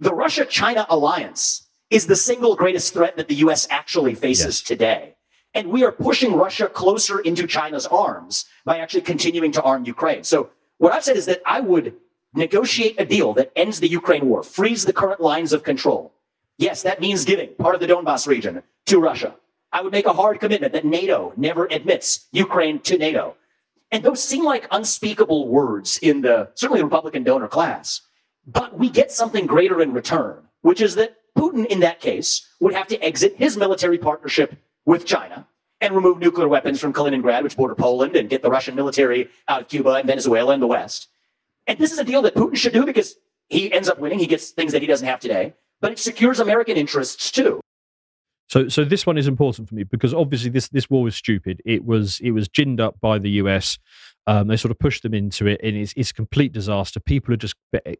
The Russia China alliance is the single greatest threat that the U.S. actually faces Yes. today. And we are pushing Russia closer into China's arms by actually continuing to arm Ukraine. So, what I've said is that I would negotiate a deal that ends the Ukraine war, frees the current lines of control. Yes, that means giving part of the Donbass region to Russia. I would make a hard commitment that NATO never admits Ukraine to NATO. And those seem like unspeakable words in the certainly Republican donor class. But we get something greater in return, which is that Putin, in that case, would have to exit his military partnership with China and remove nuclear weapons from Kaliningrad, which border Poland, and get the Russian military out of Cuba and Venezuela and the West. And this is a deal that Putin should do because he ends up winning. He gets things that he doesn't have today, but it secures American interests too. So, so this one is important for me because obviously this this war was stupid. It was it was ginned up by the US. Um, they sort of pushed them into it, and it's it's complete disaster. People are just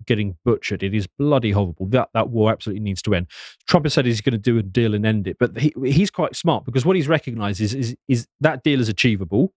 getting butchered. It is bloody horrible. That that war absolutely needs to end. Trump has said he's going to do a deal and end it, but he, he's quite smart because what he's recognised is, is is that deal is achievable.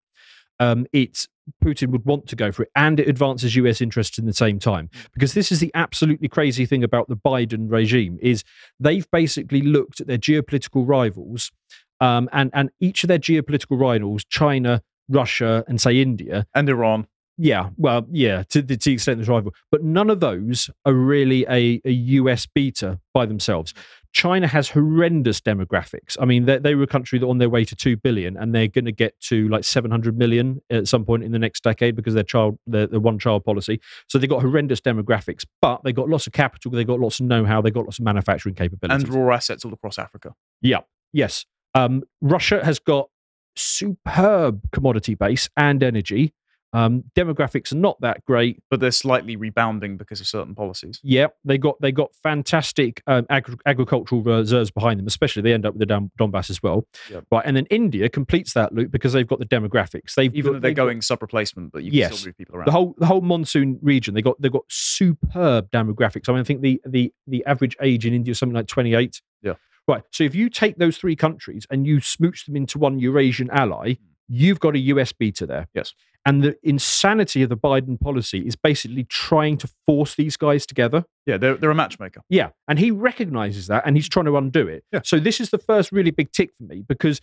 Um, it's Putin would want to go for it, and it advances U.S. interests in the same time. Because this is the absolutely crazy thing about the Biden regime is they've basically looked at their geopolitical rivals, um, and and each of their geopolitical rivals, China, Russia, and say India, And Iran. yeah, well, yeah, to, the- to the extent there's rival, but none of those are really a, a US beater by themselves. China has horrendous demographics. I mean, they, they were a country that on their way to two billion, and they're going to get to like seven hundred million at some point in the next decade because their child, their, their one child policy. So they've got horrendous demographics, but they've got lots of capital, they've got lots of know how, they've got lots of manufacturing capabilities. And raw assets all across Africa. Yeah. Yes. Um, Russia has got superb commodity base and energy. Um, demographics are not that great. But they're slightly rebounding because of certain policies. Yeah, they got they got fantastic um, agri- agricultural reserves behind them. Especially they end up with the Don- Donbass as well, Yep. right? And then India completes that loop because they've got the demographics. They've Even though they're got- going sub replacement, but you can Yes. still move people around. the whole the whole monsoon region. They got they got superb demographics. I mean, I think the the the average age in India is something like twenty eight. Yeah. Right. So if you take those three countries and you smooch them into one Eurasian ally, Hmm. you've got a US beta there. Yes. And the insanity of the Biden policy is basically trying to force these guys together. yeah, they're, they're a matchmaker. Yeah. And he recognizes that and he's trying to undo it. Yeah. So this is the first really big tick for me because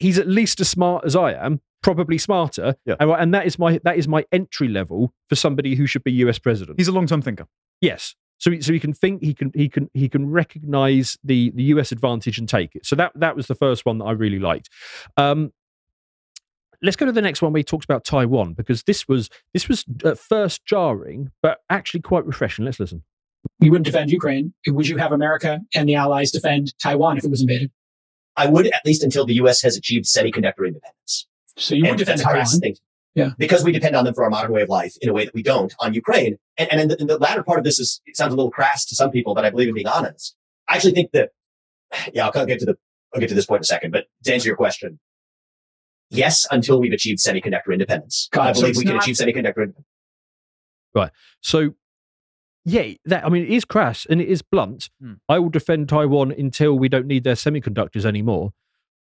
he's at least as smart as I am, probably smarter. Yeah. And, and that is my that is my entry level for somebody who should be US president. He's a long term thinker. Yes. So, he- so he can think, he can, he can, he can recognize the the US advantage and take it. So that that was the first one that I really liked. Um, let's go to the next one where he talks about Taiwan because this was this was at first jarring, but actually quite refreshing. Let's listen. You wouldn't defend Ukraine. Would you have America and the allies defend Taiwan if it was invaded? I would at least until the U.S. has achieved semiconductor independence. So you would defend Taiwan. Yeah. Because we depend on them for our modern way of life in a way that we don't on Ukraine. And, and in, the, in the latter part of this is, it sounds a little crass to some people, but I believe in being honest. I actually think that, yeah, I'll get to the, I'll get to this point in a second, but to answer your question, yes, until we've achieved semiconductor independence. Got I it. So believe we can not- achieve semiconductor independence. Right. So, yeah, that I mean, it is crass and it is blunt. Hmm. I will defend Taiwan until we don't need their semiconductors anymore.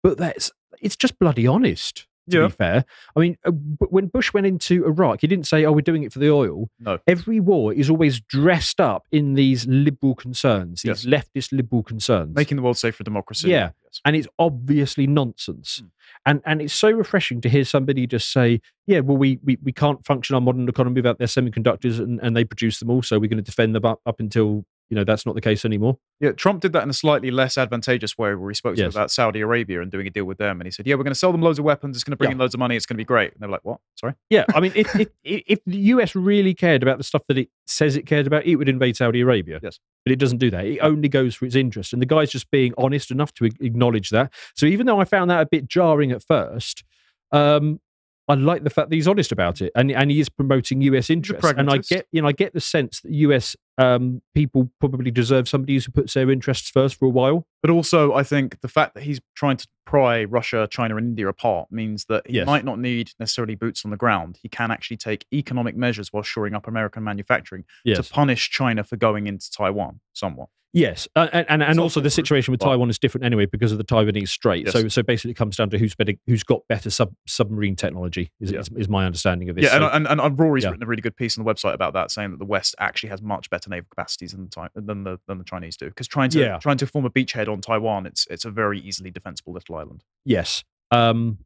But that's it's just bloody honest. To Yeah. be fair, I mean, uh, when Bush went into Iraq, he didn't say, "Oh, we're doing it for the oil." No. Every war is always dressed up in these liberal concerns, these leftist liberal concerns, Making the world safe for democracy. Yeah. Yes. and it's obviously nonsense. Hmm. And and it's so refreshing to hear somebody just say, "Yeah, well, we we, we can't function our modern economy without their semiconductors, and, and they produce them all, so we're going to defend them up, up until you know that's not the case anymore." Yeah, Trump did that in a slightly less advantageous way where he spoke to Yes. about Saudi Arabia and doing a deal with them. And he said, Yeah, we're going to sell them loads of weapons. It's going to bring Yeah. in loads of money. It's going to be great. And they were like, What? Sorry? Yeah, I mean, if, if if the US really cared about the stuff that it says it cared about, it would invade Saudi Arabia. Yes. but it doesn't do that. It only goes for its interest, and the guy's just being honest enough to acknowledge that. So even though I found that a bit jarring at first, um, I like the fact that he's honest about it, and and he is promoting US interests. And I get you know I get the sense that US um, people probably deserve somebody who puts their interests first for a while. But also, I think the fact that he's trying to pry Russia, China, and India apart means that he Yes. might not need necessarily boots on the ground. He can actually take economic measures while shoring up American manufacturing Yes. to punish China for going into Taiwan somewhat. Yes, uh, and and, and also the situation with Taiwan is different anyway because of the Taiwanese Strait. Yes. So so basically, it comes down to who's better, who's got better sub, submarine technology. Is, Yeah. is, is my understanding of this. Yeah, So- and, and, and Rory's yeah. written a really good piece on the website about that, saying that the West actually has much better naval capacities than the than the than the Chinese do. Because trying to Yeah. trying to form a beachhead on Taiwan, it's it's a very easily defensible little island. yes, um,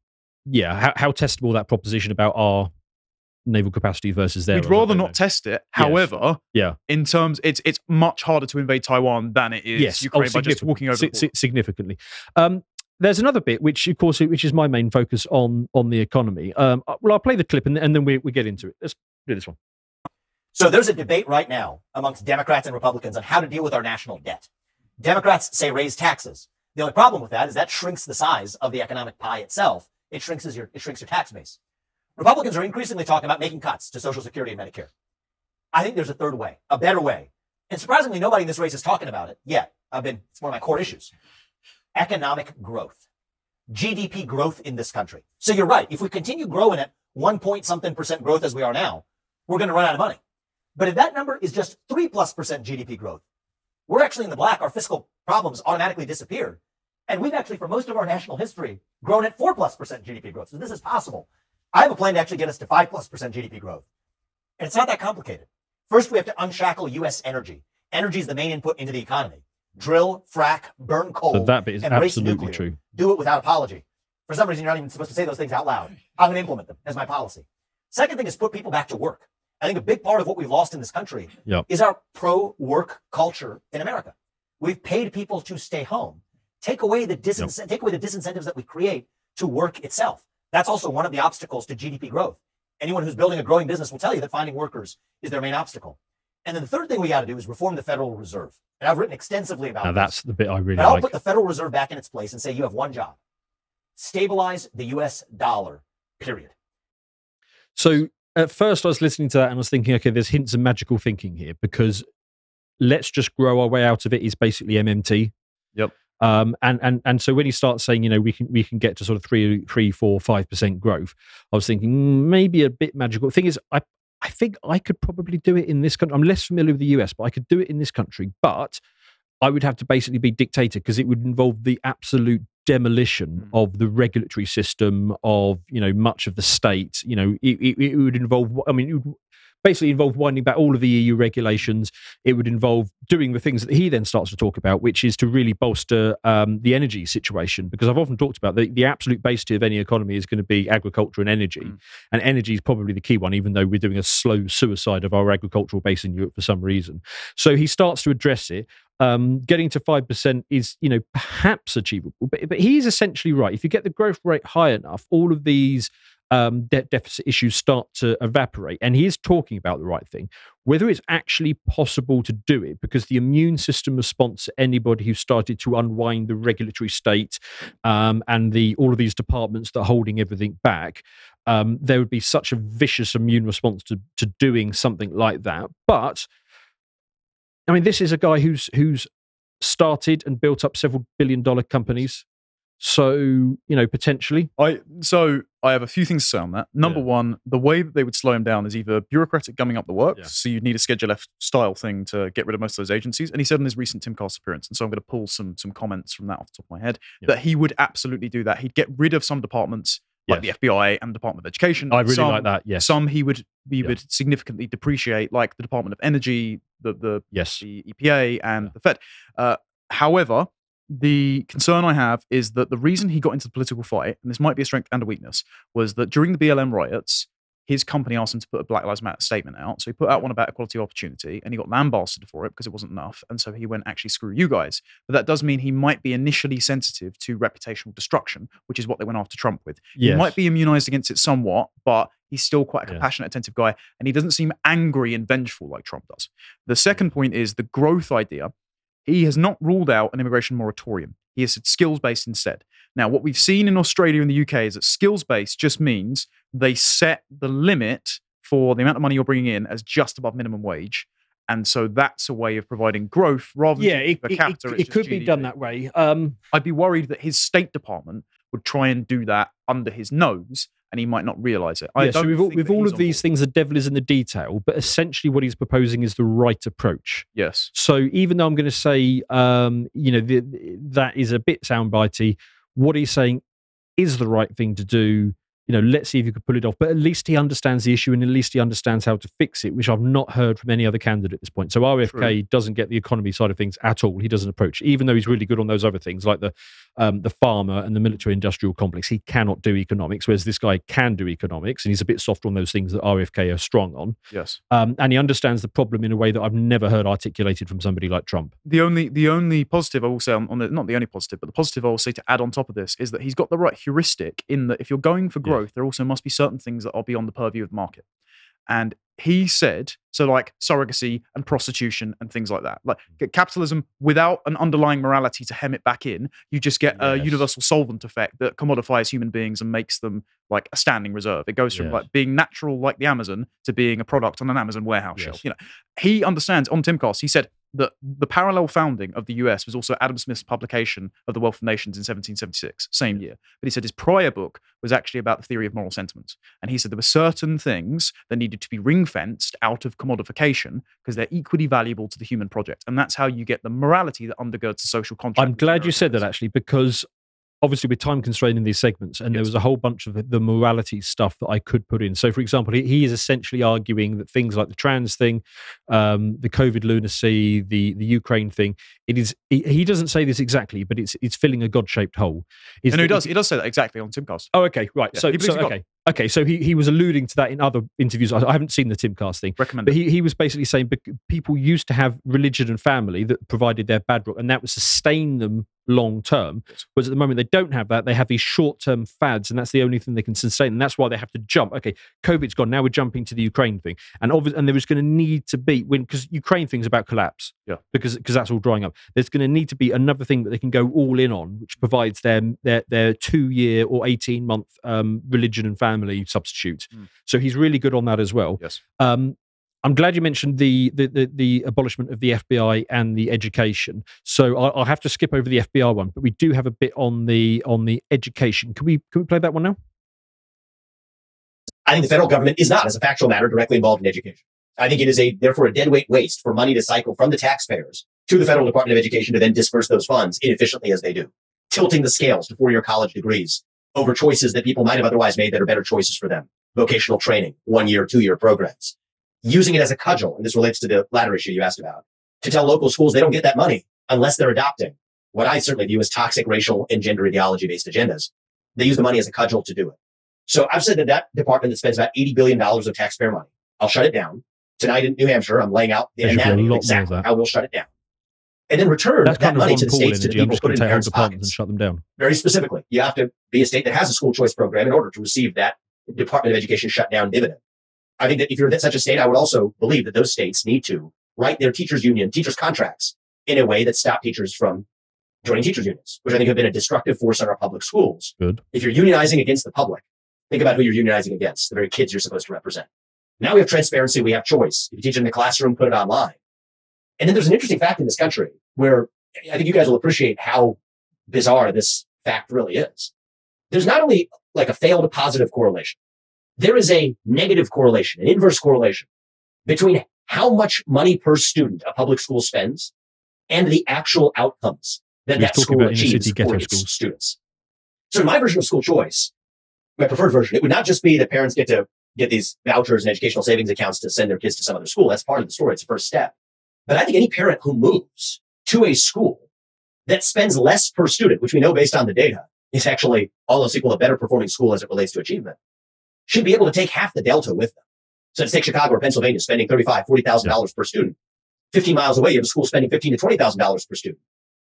yeah. How, how testable that proposition about our naval capacity versus theirs? We'd rather not test it. However, Yeah. in terms, it's it's much harder to invade Taiwan than it is yes, Ukraine oh, by just walking over. si- the border. significantly. Um, there's another bit which, of course, which is my main focus on on the economy. Um, uh, well, I'll play the clip and, and then we, we get into it. Let's do this one. So there's a debate right now amongst Democrats and Republicans on how to deal with our national debt. Democrats say raise taxes. The only problem with that is that shrinks the size of the economic pie itself. It shrinks your, it shrinks your tax base. Republicans are increasingly talking about making cuts to Social Security and Medicare. I think there's a third way, a better way. And surprisingly, nobody in this race is talking about it yet. I've been, it's one of my core issues. Economic growth. GDP growth in this country. So you're right. If we continue growing at one point something percent growth as we are now, we're going to run out of money. But if that number is just three plus percent GDP growth, we're actually in the black. Our fiscal problems automatically disappear. And we've actually, for most of our national history, grown at four plus percent GDP growth. So this is possible. I have a plan to actually get us to five plus percent GDP growth. And it's not that complicated. First, we have to unshackle U.S. energy. Energy is the main input into the economy. Drill, frack, burn coal. So that bit is absolutely true. Do it without apology. For some reason, you're not even supposed to say those things out loud. I'm going to implement them as my policy. Second thing is put people back to work. I think a big part of what we've lost in this country Yep. is our pro work culture in America. We've paid people to stay home. Take away the disin- take away the disincentives that we create to work itself. That's also one of the obstacles to GDP growth. Anyone who's building a growing business will tell you that finding workers is their main obstacle. And then the third thing we got to do is reform the Federal Reserve. And I've written extensively about Now this. that's the bit I really But I'll like. put the Federal Reserve back in its place and say you have one job stabilize the US dollar, period. So at first, I was listening to that and I was thinking, okay, there's hints of magical thinking here because let's just grow our way out of it is basically MMT. Yep. Um, and and and so when he starts saying, you know, we can we can get to sort of three, three, four, five percent growth, I was thinking mm, maybe a bit magical. thing is, I I think I could probably do it in this country. I'm less familiar with the US, but I could do it in this country. But I would have to basically be dictator because it would involve the absolute demolition Mm. of the regulatory system of you know much of the state. You know, it, it, it would involve. I mean, it would basically involve winding back all of the EU regulations. It would involve doing the things that he then starts to talk about, which is to really bolster um, the energy situation. Because I've often talked about the, the absolute base of any economy is going to be agriculture and energy, Mm. and energy is probably the key one. Even though we're doing a slow suicide of our agricultural base in Europe for some reason, so he starts to address it. Um, getting to five percent is, you know, perhaps achievable, but but he's essentially right. If you get the growth rate high enough, all of these um, debt deficit issues start to evaporate. And he is talking about the right thing. Whether it's actually possible to do it, because the immune system response to anybody who started to unwind the regulatory state um, and the all of these departments that are holding everything back, um, there would be such a vicious immune response to to doing something like that. But I mean, this is a guy who's who's started and built up several billion dollar companies. So you know, potentially, I so I have a few things to say on that. Number Yeah. one, the way that they would slow him down is either bureaucratic gumming up the works, Yeah. so you'd need a Schedule F style thing to get rid of most of those agencies. And he said in his recent Tim Timcast appearance, and so I'm going to pull some some comments from that off the top of my head, Yeah. that he would absolutely do that. He'd get rid of some departments like Yes. the FBI and the Department of Education. I really some, like that. Yes, Some he would he Yeah. would significantly depreciate, like the Department of Energy, the the yes, the EPA and Yeah. the Fed. Uh, however, the concern I have is that the reason he got into the political fight, and this might be a strength and a weakness, was that during the BLM riots, his company asked him to put a Black Lives Matter statement out. So he put out one about equality of opportunity, and he got lambasted for it because it wasn't enough. And so he went, actually, screw you guys. But that does mean he might be initially sensitive to reputational destruction, which is what they went after Trump with. He might be immunized against it somewhat, but he's still quite a Yeah. compassionate, attentive guy, and he doesn't seem angry and vengeful like Trump does. The second point is the growth idea. He has not ruled out an immigration moratorium. He has said skills based instead. Now, what we've seen in Australia and the UK is that skills based just means they set the limit for the amount of money you're bringing in as just above minimum wage. And so that's a way of providing growth rather than Yeah, it, per capita. it- it's it could just be done that way. Um, I'd be worried that his State Department would try and do that under his nose, and he might not realize it. I yeah, so with all, with all of these board. things, the devil is in the detail. But essentially, what he's proposing is the right approach. yes, So even though I'm going to say, um, you know, the, that is a bit soundbitey, what he's saying is the right thing to do. You know, let's see if you could pull it off. But at least he understands the issue, and at least he understands how to fix it, which I've not heard from any other candidate at this point. So RFK doesn't get the economy side of things at all. He doesn't approach, it. even though he's really good on those other things like the um, the pharma and the military-industrial complex. He cannot do economics, whereas this guy can do economics, and he's a bit softer on those things that RFK are strong on. yes. Um, and he understands the problem in a way that I've never heard articulated from somebody like Trump. the only the only positive I will say on, on the not the only positive, but the positive I will say to add on top of this is that he's got the right heuristic in that if you're going for Yeah. Growth, there also must be certain things that are beyond the purview of the market. And he said so like surrogacy and prostitution and things like that. Like Mm. get capitalism without an underlying morality to hem it back in, you just get a universal solvent effect that commodifies human beings and makes them like a standing reserve. It goes from Yes. like being natural like the Amazon to being a product on an Amazon warehouse Yes. shelf. You know, he understands on Timcast, he said that the parallel founding of the US was also Adam Smith's publication of The Wealth of Nations in 1776, same year. But he said his prior book was actually about the theory of moral sentiments. And he said there were certain things that needed to be ring fenced out of commodification because they're equally valuable to the human project. And that's how you get the morality that undergirds the social contract. I'm glad you said that actually, because obviously we're time constrained in these segments, and there was a whole bunch of the morality stuff that I could put in. So, for example, he, he is essentially arguing that things like the trans thing, um, the COVID lunacy, the the Ukraine thing, it is. He, he doesn't say this exactly, but it's it's filling a God shaped hole. Is And he does, he does say that exactly on Timcast. Oh, okay, right. Yeah, so, so God. okay, okay. So he, he was alluding to that in other interviews. I, I haven't seen the Timcast thing, Recommend but he, he was basically saying people used to have religion and family that provided their bedrock, and that would sustain them long term. Whereas at the moment they don't have that; they have these short term fads, and that's the only thing they can sustain. And that's why they have to jump. Okay, COVID's gone. Now we're jumping to the Ukraine thing, and obviously, and there is going to need to be when because Ukraine thing's about collapse. Yeah. because because that's all drying up. There's going to need to be another thing that they can go all in on, which provides them their their two year or eighteen month um, religion and family substitute. Mm. So he's really good on that as well. Yes. Um, I'm glad you mentioned the, the the the abolishment of the FBI and the education. So I'll, I'll have to skip over the FBI one, but we do have a bit on the on the education. Can we can we play that one now? I think the federal government is not, as a factual matter, directly involved in education. I think it is a, therefore, a deadweight waste for money to cycle from the taxpayers to the federal Department of Education to then disperse those funds inefficiently as they do, tilting the scales to four-year college degrees over choices that people might have otherwise made that are better choices for them. Vocational training, one-year, two-year programs. Using it as a cudgel, and this relates to the latter issue you asked about, to tell local schools they don't get that money unless they're adopting what I certainly view as toxic racial and gender ideology-based agendas. They use the money as a cudgel to do it. So I've said that that department that spends about $80 billion of taxpayer money, I'll shut it down. Tonight in New Hampshire, I'm laying out the There should be a anatomy exactly how we'll shut it down. And then return That's that money to the states, to the people, put it in parents' departments and shut them down. Very specifically, you have to be a state that has a school choice program in order to receive that Department of Education shutdown dividend. I think that if you're in such a state, I would also believe that those states need to write their teachers union, teachers contracts in a way that stop teachers from joining teachers unions, which I think have been a destructive force on our public schools. Good. If you're unionizing against the public, think about who you're unionizing against, the very kids you're supposed to represent. Now we have transparency, we have choice. If you teach in the classroom, put it online. And then there's an interesting fact in this country where I think you guys will appreciate how bizarre this fact really is. There's not only like a failed positive correlation, there is a negative correlation, an inverse correlation between how much money per student a public school spends and the actual outcomes that was that school achieves for its schools. students. So in my version of school choice, my preferred version, it would not just be that parents get to get these vouchers and educational savings accounts to send their kids to some other school. That's part of the story. It's the first step. But I think any parent who moves to a school that spends less per student, which we know based on the data is actually all else equal a better performing school as it relates to achievement, should be able to take half the delta with them. So let's take Chicago or Pennsylvania spending $35,000, $40,000 per student. 15 miles away, you have a school spending 15 to $20,000 per student.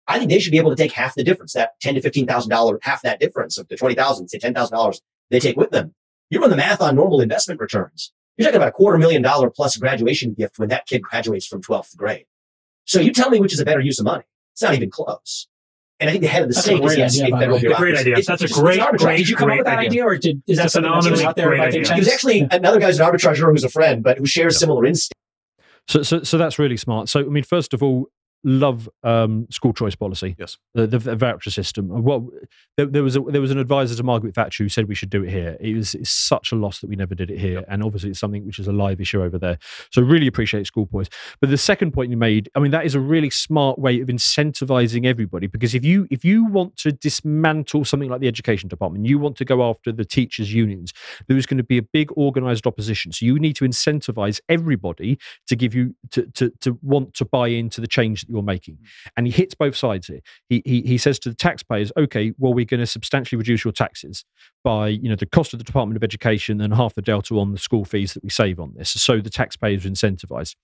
I think they should be able to take half the difference, that ten to fifteen thousand dollar, half that difference of the twenty thousand, say ten thousand dollars they take with them. You run the math on normal investment returns. You're talking about a quarter million dollar plus graduation gift when that kid graduates from 12th grade. So you tell me which is a better use of money. It's not even close. And I think the head of the That's a state is great yes, idea, a by the federal way. A great idea. It's- That's a it's- it's great, arbitrage. great, Did you come up with that great idea, or did is that It's a something that out there great by idea. He was actually Yeah. another guy's an arbitrager who's a friend, but who shares Yeah. similar instincts. So, so, so that's really smart. So, I mean, first of all, love um, school choice policy. Yes. the, the, voucher system. Well, there, there was a, there was an advisor to Margaret Thatcher who said we should do it here. It was it's such a loss that we never did it here, and obviously it's something which is a live issue over there. So really appreciate school choice. But the second point you made, I mean, that is a really smart way of incentivizing everybody because if you if you want to dismantle something like the education department, you want to go after the teachers' unions, there is going to be a big organized opposition. So you need to incentivize everybody to give you to to to want to buy into the change that you're making. And he hits both sides here. He he, he says to the taxpayers, okay, well, we're going to substantially reduce your taxes by you know the cost of the Department of Education and half the delta on the school fees that we save on this. So the taxpayers are incentivized.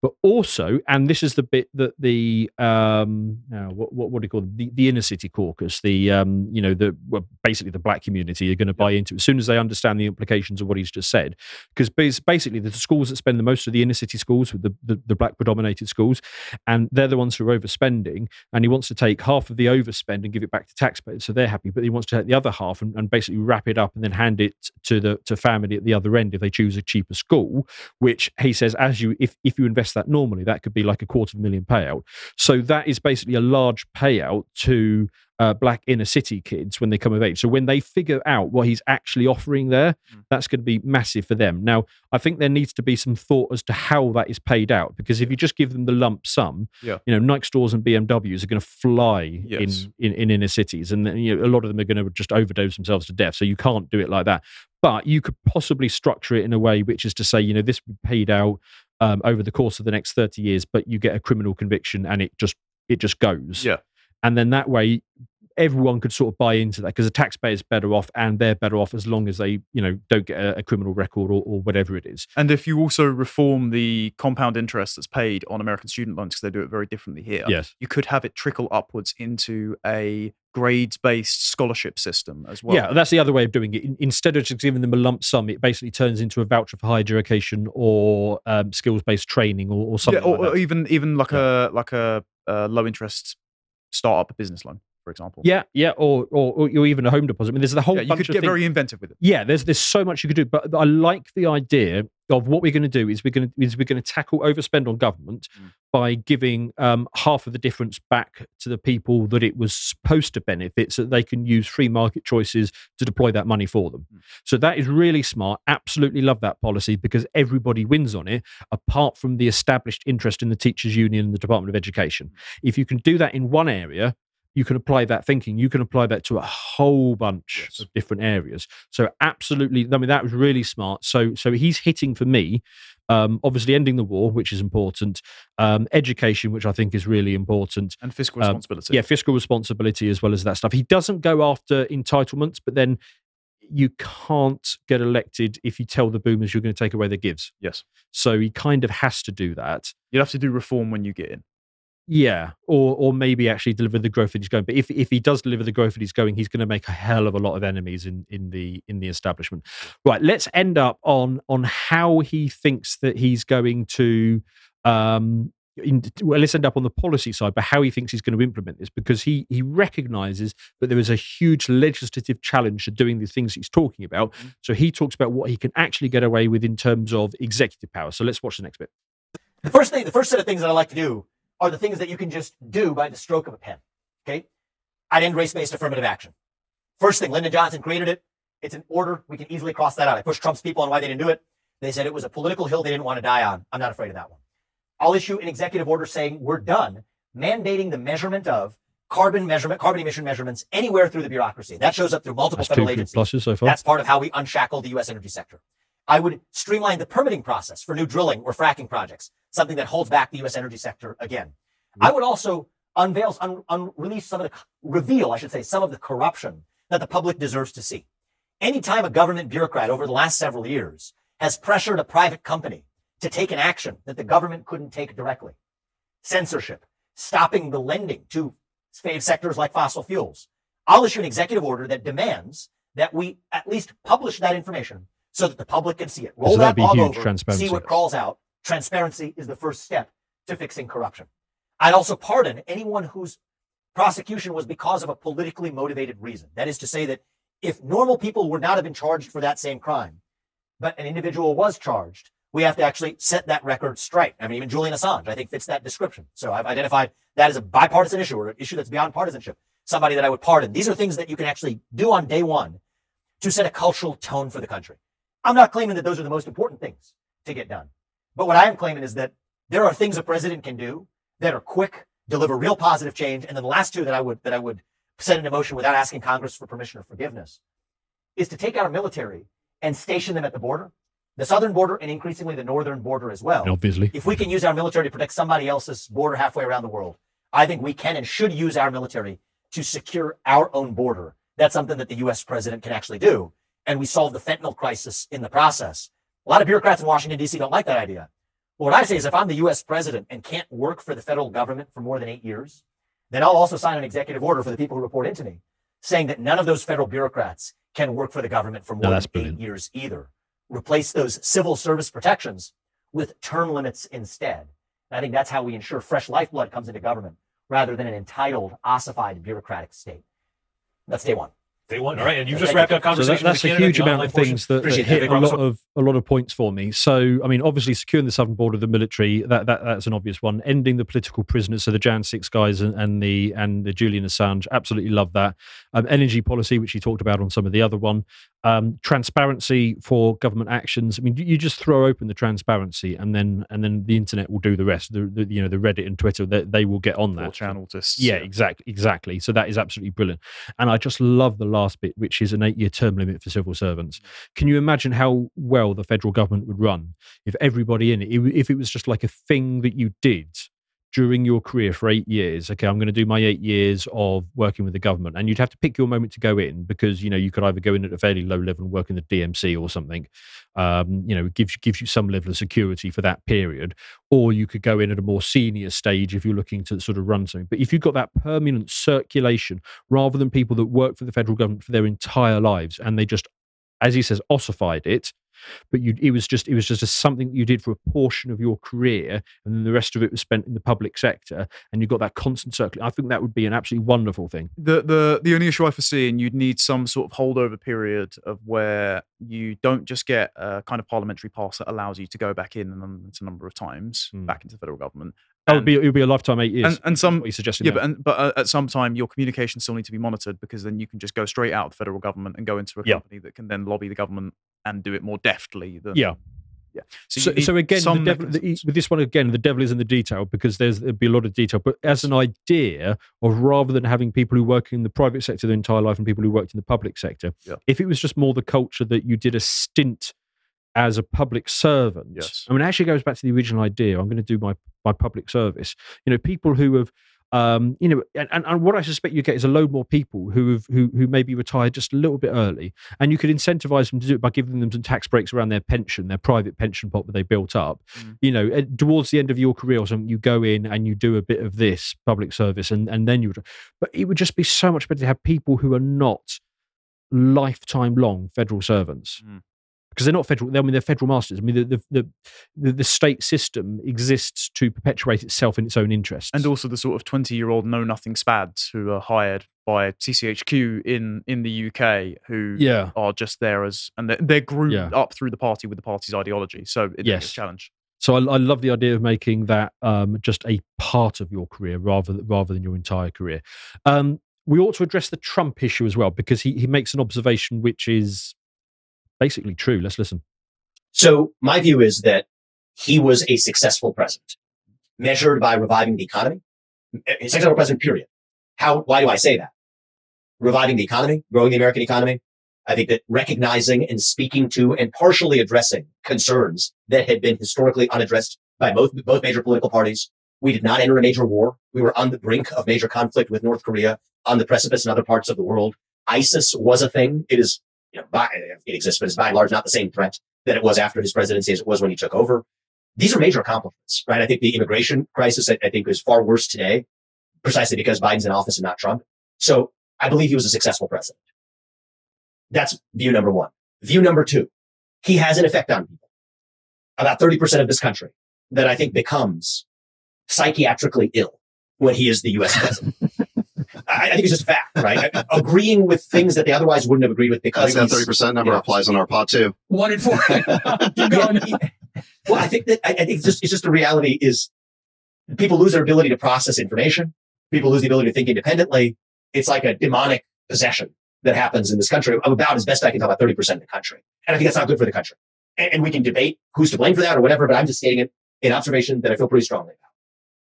But also, and this is the bit that the um uh, what, what what do you call the the inner city caucus, the um you know the well, basically the black community are going to buy into as soon as they understand the implications of what he's just said. Because basically the schools that spend the most of the inner city schools with the, the the black predominated schools, and they're the ones who are overspending. And he wants to take half of the overspend and give it back to taxpayers, so they're happy. But he wants to take the other half and, and basically wrap it up and then hand it to the to family at the other end if they choose a cheaper school. Which he says, as you if if you invest that normally, that could be like a quarter of a million payout. So that is basically a large payout to uh, black inner city kids when they come of age. So when they figure out what he's actually offering there, Mm. that's going to be massive for them. Now, I think there needs to be some thought as to how that is paid out because if you just give them the lump sum, Yeah. you know, Nike stores and BMWs are going to fly Yes. in, in in inner cities, and then, you know, a lot of them are going to just overdose themselves to death. So you can't do it like that. But you could possibly structure it in a way which is to say, you know, this will be paid out um, over the course of the next thirty years, but you get a criminal conviction and it just it just goes Yeah. and then that way everyone could sort of buy into that because the taxpayer's better off and they're better off as long as they you know don't get a, a criminal record or, or whatever it is. And if you also reform the compound interest that's paid on American student loans, because they do it very differently here, yes. you could have it trickle upwards into a grades based scholarship system as well. yeah that's the other way of doing it. Instead of just giving them a lump sum it basically turns into a voucher for higher education or um, skills-based training or, or Yeah, something or, like or even even like a like a, uh low interest startup business loan, for example. yeah yeah or, or or even a home deposit i mean there's the whole Yeah, you could get things- very inventive with it. yeah there's there's so much you could do but i like the idea of what we're going to do is we're going to is we're going to tackle overspend on government Mm. by giving um, half of the difference back to the people that it was supposed to benefit so that they can use free market choices to deploy that money for them Mm. so that is really smart absolutely love that policy because everybody wins on it apart from the established interest in the teachers union and the department of education if you can do that in one area you can apply that thinking you can apply that to a whole bunch Yes. of different areas so absolutely i mean that was really smart so so he's hitting for me um obviously ending the war which is important um education which i think is really important And fiscal Um, responsibility. yeah fiscal responsibility as well as that stuff he doesn't go after entitlements but then you can't get elected if you tell the boomers you're going to take away their gives Yes. so he kind of has to do that You'd have to do reform when you get in. Yeah, or or maybe actually deliver the growth that he's going. But if if he does deliver the growth that he's going, he's going to make a hell of a lot of enemies in in the in the establishment. Right. Let's end up on on how he thinks that he's going to. Um, in, well, let's end up on the policy side, but how he thinks he's going to implement this, because he he recognizes that there is a huge legislative challenge to doing the things he's talking about. Mhm. So he talks about what he can actually get away with in terms of executive power. So let's watch the next bit. The first thing, the first set of things that I like to do are the things that you can just do by the stroke of a pen. Okay. I'd end race-based affirmative action. First thing, Lyndon Johnson created it. It's an order. We can easily cross that out. I pushed Trump's people on why they didn't do it. They said it was a political hill they didn't want to die on. I'm not afraid of that one. I'll issue an executive order saying we're done mandating the measurement of carbon measurement, carbon emission measurements anywhere through the bureaucracy. That shows up through multiple That's federal agencies. so. That's part of how we unshackle the U.S. energy sector. I would streamline the permitting process for new drilling or fracking projects, something that holds back the U.S. energy sector again. I would also unveil, un, some of the, reveal, I should say, some of the corruption that the public deserves to see. Anytime a government bureaucrat over the last several years has pressured a private company to take an action that the government couldn't take directly, censorship, stopping the lending to sectors like fossil fuels, I'll issue an executive order that demands that we at least publish that information so that the public can see it. Roll So that'd be huge over, transparency. see what crawls out. Transparency is the first step to fixing corruption. I'd also pardon anyone whose prosecution was because of a politically motivated reason. That is to say that if normal people would not have been charged for that same crime, but an individual was charged we have to actually set that record straight. I mean, even Julian Assange, I think, fits that description. So I've identified that as a bipartisan issue or an issue that's beyond partisanship. Somebody that I would pardon. These are things that you can actually do on day one to set a cultural tone for the country. I'm not claiming that those are the most important things to get done. But what I am claiming is that there are things a president can do that are quick, deliver real positive change. And then the last two that I would, that I would set into motion without asking Congress for permission or forgiveness is to take our military and station them at the border, the southern border and increasingly the northern border as well. Obviously. If we can use our military to protect somebody else's border halfway around the world, I think we can and should use our military to secure our own border. That's something that the US president can actually do. And we solve the fentanyl crisis in the process. A lot of bureaucrats in Washington, D.C. don't like that idea. But what I say is if I'm the US president and can't work for the federal government for more than eight years, then I'll also sign an executive order for the people who report into me saying that none of those federal bureaucrats can work for the government for more No, than that's eight years either. Replace those civil service protections with term limits instead. And I think that's how we ensure fresh lifeblood comes into government rather than an entitled, ossified bureaucratic state. That's day one. Day one. All right. And you just wrapped up So that, conversation. that's with a Canada, huge amount of things that, that hit a lot of a lot of points for me. So, I mean, obviously securing the southern border, the military, that, that that's an obvious one. Ending the political prisoners, so the Jan six guys and, and the and the Julian Assange, absolutely love that. Um, energy policy, which you talked about on some of the other one. Um, transparency for government actions. I mean, you, just throw open the transparency, and then and then the internet will do the rest. The, the you know the Reddit and Twitter, they, they will get on that. channel just Yeah, exactly, exactly. So that is absolutely brilliant. And I just love the last bit, which is an eight-year term limit for civil servants. Can you imagine how well the federal government would run if everybody in it, if it was just like a thing that you did during your career for eight years? Okay, I'm going to do my eight years of working with the government, and you'd have to pick your moment to go in because you know you could either go in at a fairly low level and work in the DMV or something. Um, you know, it gives gives you some level of security for that period, or you could go in at a more senior stage if you're looking to sort of run something. But if you've got that permanent circulation, rather than people that work for the federal government for their entire lives and they just, as he says, ossified it, but you it was just it was just a, something you did for a portion of your career, and then the rest of it was spent in the public sector, and you got that constant circle. I think that would be an absolutely wonderful thing. the the the only issue I foresee, and you'd need some sort of holdover period of where you don't just get a kind of parliamentary pass that allows you to go back in and a number of times Hmm. back into the federal government. That would And- be it would be a lifetime eight years. and, and some what you're suggesting. yeah, there. but and, but uh, at some time your communications still need to be monitored because then you can just go straight out of the federal government and go into a Yeah. company that can then lobby the government and do it more deftly. Than, Yeah. yeah. So, you need so again, devil, the, with this one again, the devil is in the detail because there's there'd be a lot of detail. But as an idea of rather than having people who work in the private sector their entire life and people who worked in the public sector, Yeah. if it was just more the culture that you did a stint as a public servant, Yes. I mean, it actually goes back to the original idea. I'm going to do my my public service. You know, people who have. Um, you know, and, and, and what I suspect you get is a load more people who have who who maybe retired just a little bit early, and you could incentivize them to do it by giving them some tax breaks around their pension, their private pension pot that they built up. Mm. You know, towards the end of your career or something, you go in and you do a bit of this public service, and and then you. would- But it would just be so much better to have people who are not lifetime long federal servants. Mm. Because they're not federal, I mean, they're federal masters. I mean, the, the, the, the, state system exists to perpetuate itself in its own interests. and also the sort of 20 year old know nothing spads who are hired by CCHQ in in the UK who yeah, are just there as and they're, they're groomed Yeah. up through the party with the party's ideology. So it's Yes. a challenge. So I, I love the idea of making that um, just a part of your career rather rather than your entire career. Um, we ought to address the Trump issue as well because he, he makes an observation which is basically true. Let's listen. So my view is that he was a successful president, measured by reviving the economy. A successful president, period. How, why do I say that? Reviving the economy, growing the American economy. I think that recognizing and speaking to and partially addressing concerns that had been historically unaddressed by both, both major political parties. We did not enter a major war. We were on the brink of major conflict with North Korea, on the precipice in other parts of the world. ISIS was a thing. It is, you know, by, it exists, but it's by and large not the same threat that it was after his presidency as it was when he took over. These are major accomplishments, right? I think the immigration crisis, I, I think, is far worse today, precisely because Biden's in office and not Trump. So I believe he was a successful president. That's view number one. View number two, he has an effect on people. About 30% of this country that I think becomes psychiatrically ill when he is the US president. I, I think it's just a fact, right? Agreeing with things that they otherwise wouldn't have agreed with I because think that thirty percent number yeah. applies on our pod too. One in four. Keep Yeah, going. he- Well, I think that I, I think it's just it's just the reality is people lose their ability to process information. People lose the ability to think independently. It's like a demonic possession that happens in this country. I'm about as best I can tell about 30% of the country. And I think that's not good for the country. And, and we can debate who's to blame for that or whatever, but I'm just stating it in observation that I feel pretty strongly about.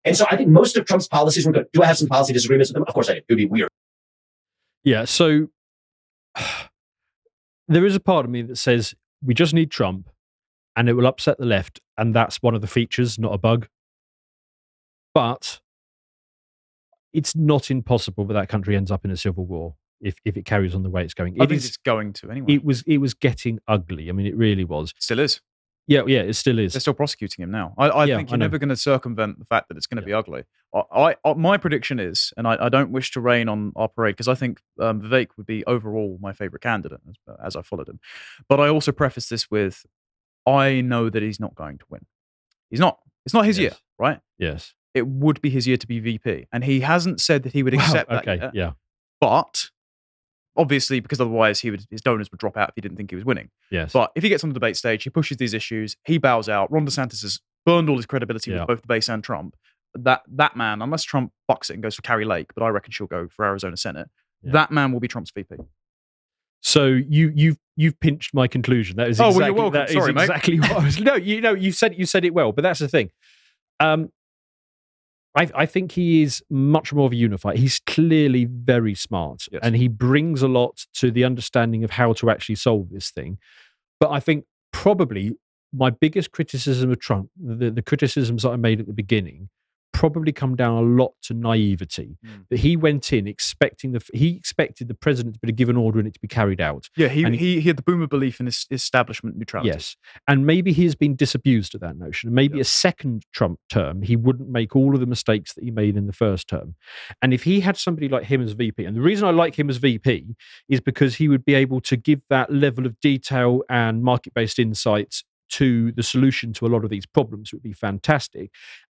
And so I think most of Trump's policies were good. Do I have some policy disagreements with him? Of course I do. It would be weird. Yeah. So there is a part of me that says we just need Trump and it will upset the left. And that's one of the features, not a bug. But it's not impossible that that country ends up in a civil war if, if it carries on the way it's going. I It think is- it's going to anyway. it was it was getting ugly. I mean, it really was. Still is. Yeah, yeah, it still is. They're still prosecuting him now. I, I Yeah, think you're know. never going to circumvent the fact that it's going to Yeah. be ugly. I, I, my prediction is, and I, I don't wish to rain on our parade because I think um, Vivek would be overall my favorite candidate as, as I followed him. But I also preface this with, I know that he's not going to win. He's not. It's not his year, right? Yes. It would be his year to be VP, and he hasn't said that he would accept that. okay. yet. Yeah. But obviously, because otherwise he would, his donors would drop out if he didn't think he was winning. Yes. But if he gets on the debate stage, he pushes these issues, he bows out. Ron DeSantis has burned all his credibility Yeah. with both the base and Trump. That that man, unless Trump bucks it and goes for Kari Lake, but I reckon she'll go for Arizona Senate. Yeah. That man will be Trump's VP. So you you've you've pinched my conclusion. That is Oh, well, exactly, you're welcome. that is Sorry, mate. exactly what I was. No, you know you said you said it well, but that's the thing. Um, I I think he is much more of a unifier. He's clearly very smart, Yes. and he brings a lot to the understanding of how to actually solve this thing. But I think probably my biggest criticism of Trump, the, the criticisms that I made at the beginning, probably come down a lot to naivety. Mm. That he went in expecting the he expected the president to be given order and it to be carried out. Yeah, he, And- he, he had the boomer belief in his establishment neutrality. Yes. And maybe he has been disabused of that notion. And maybe Yeah. a second Trump term, he wouldn't make all of the mistakes that he made in the first term. And if he had somebody like him as VP, and the reason I like him as VP is because he would be able to give that level of detail and market based insights to the solution to a lot of these problems would be fantastic.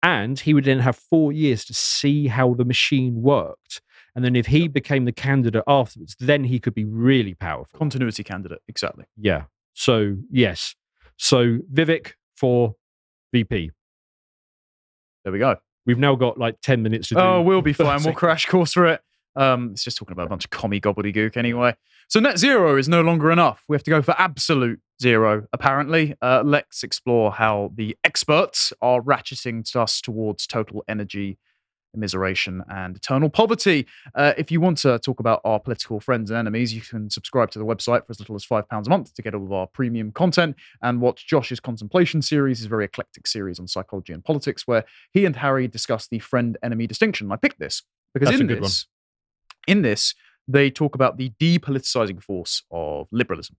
And he would then have four years to see how the machine worked. And then if he became the candidate afterwards, then he could be really powerful. Continuity candidate, exactly. Yeah. So yes. So Vivek for VP. There we go. We've now got like ten minutes to do. Oh, we'll be fine. We'll crash course for it. Um, it's just talking about a bunch of commie gobbledygook anyway. So net zero is no longer enough. We have to go for absolute zero, apparently. Uh, let's explore how the experts are ratcheting us towards total energy immiseration and eternal poverty. Uh, if you want to talk about our political friends and enemies, you can subscribe to the website for as little as £5 a month to get all of our premium content and watch Josh's Contemplation series, his very eclectic series on psychology and politics, where he and Harry discuss the friend enemy distinction. I picked this because That's in one. this, in this, they talk about the depoliticizing force of liberalism,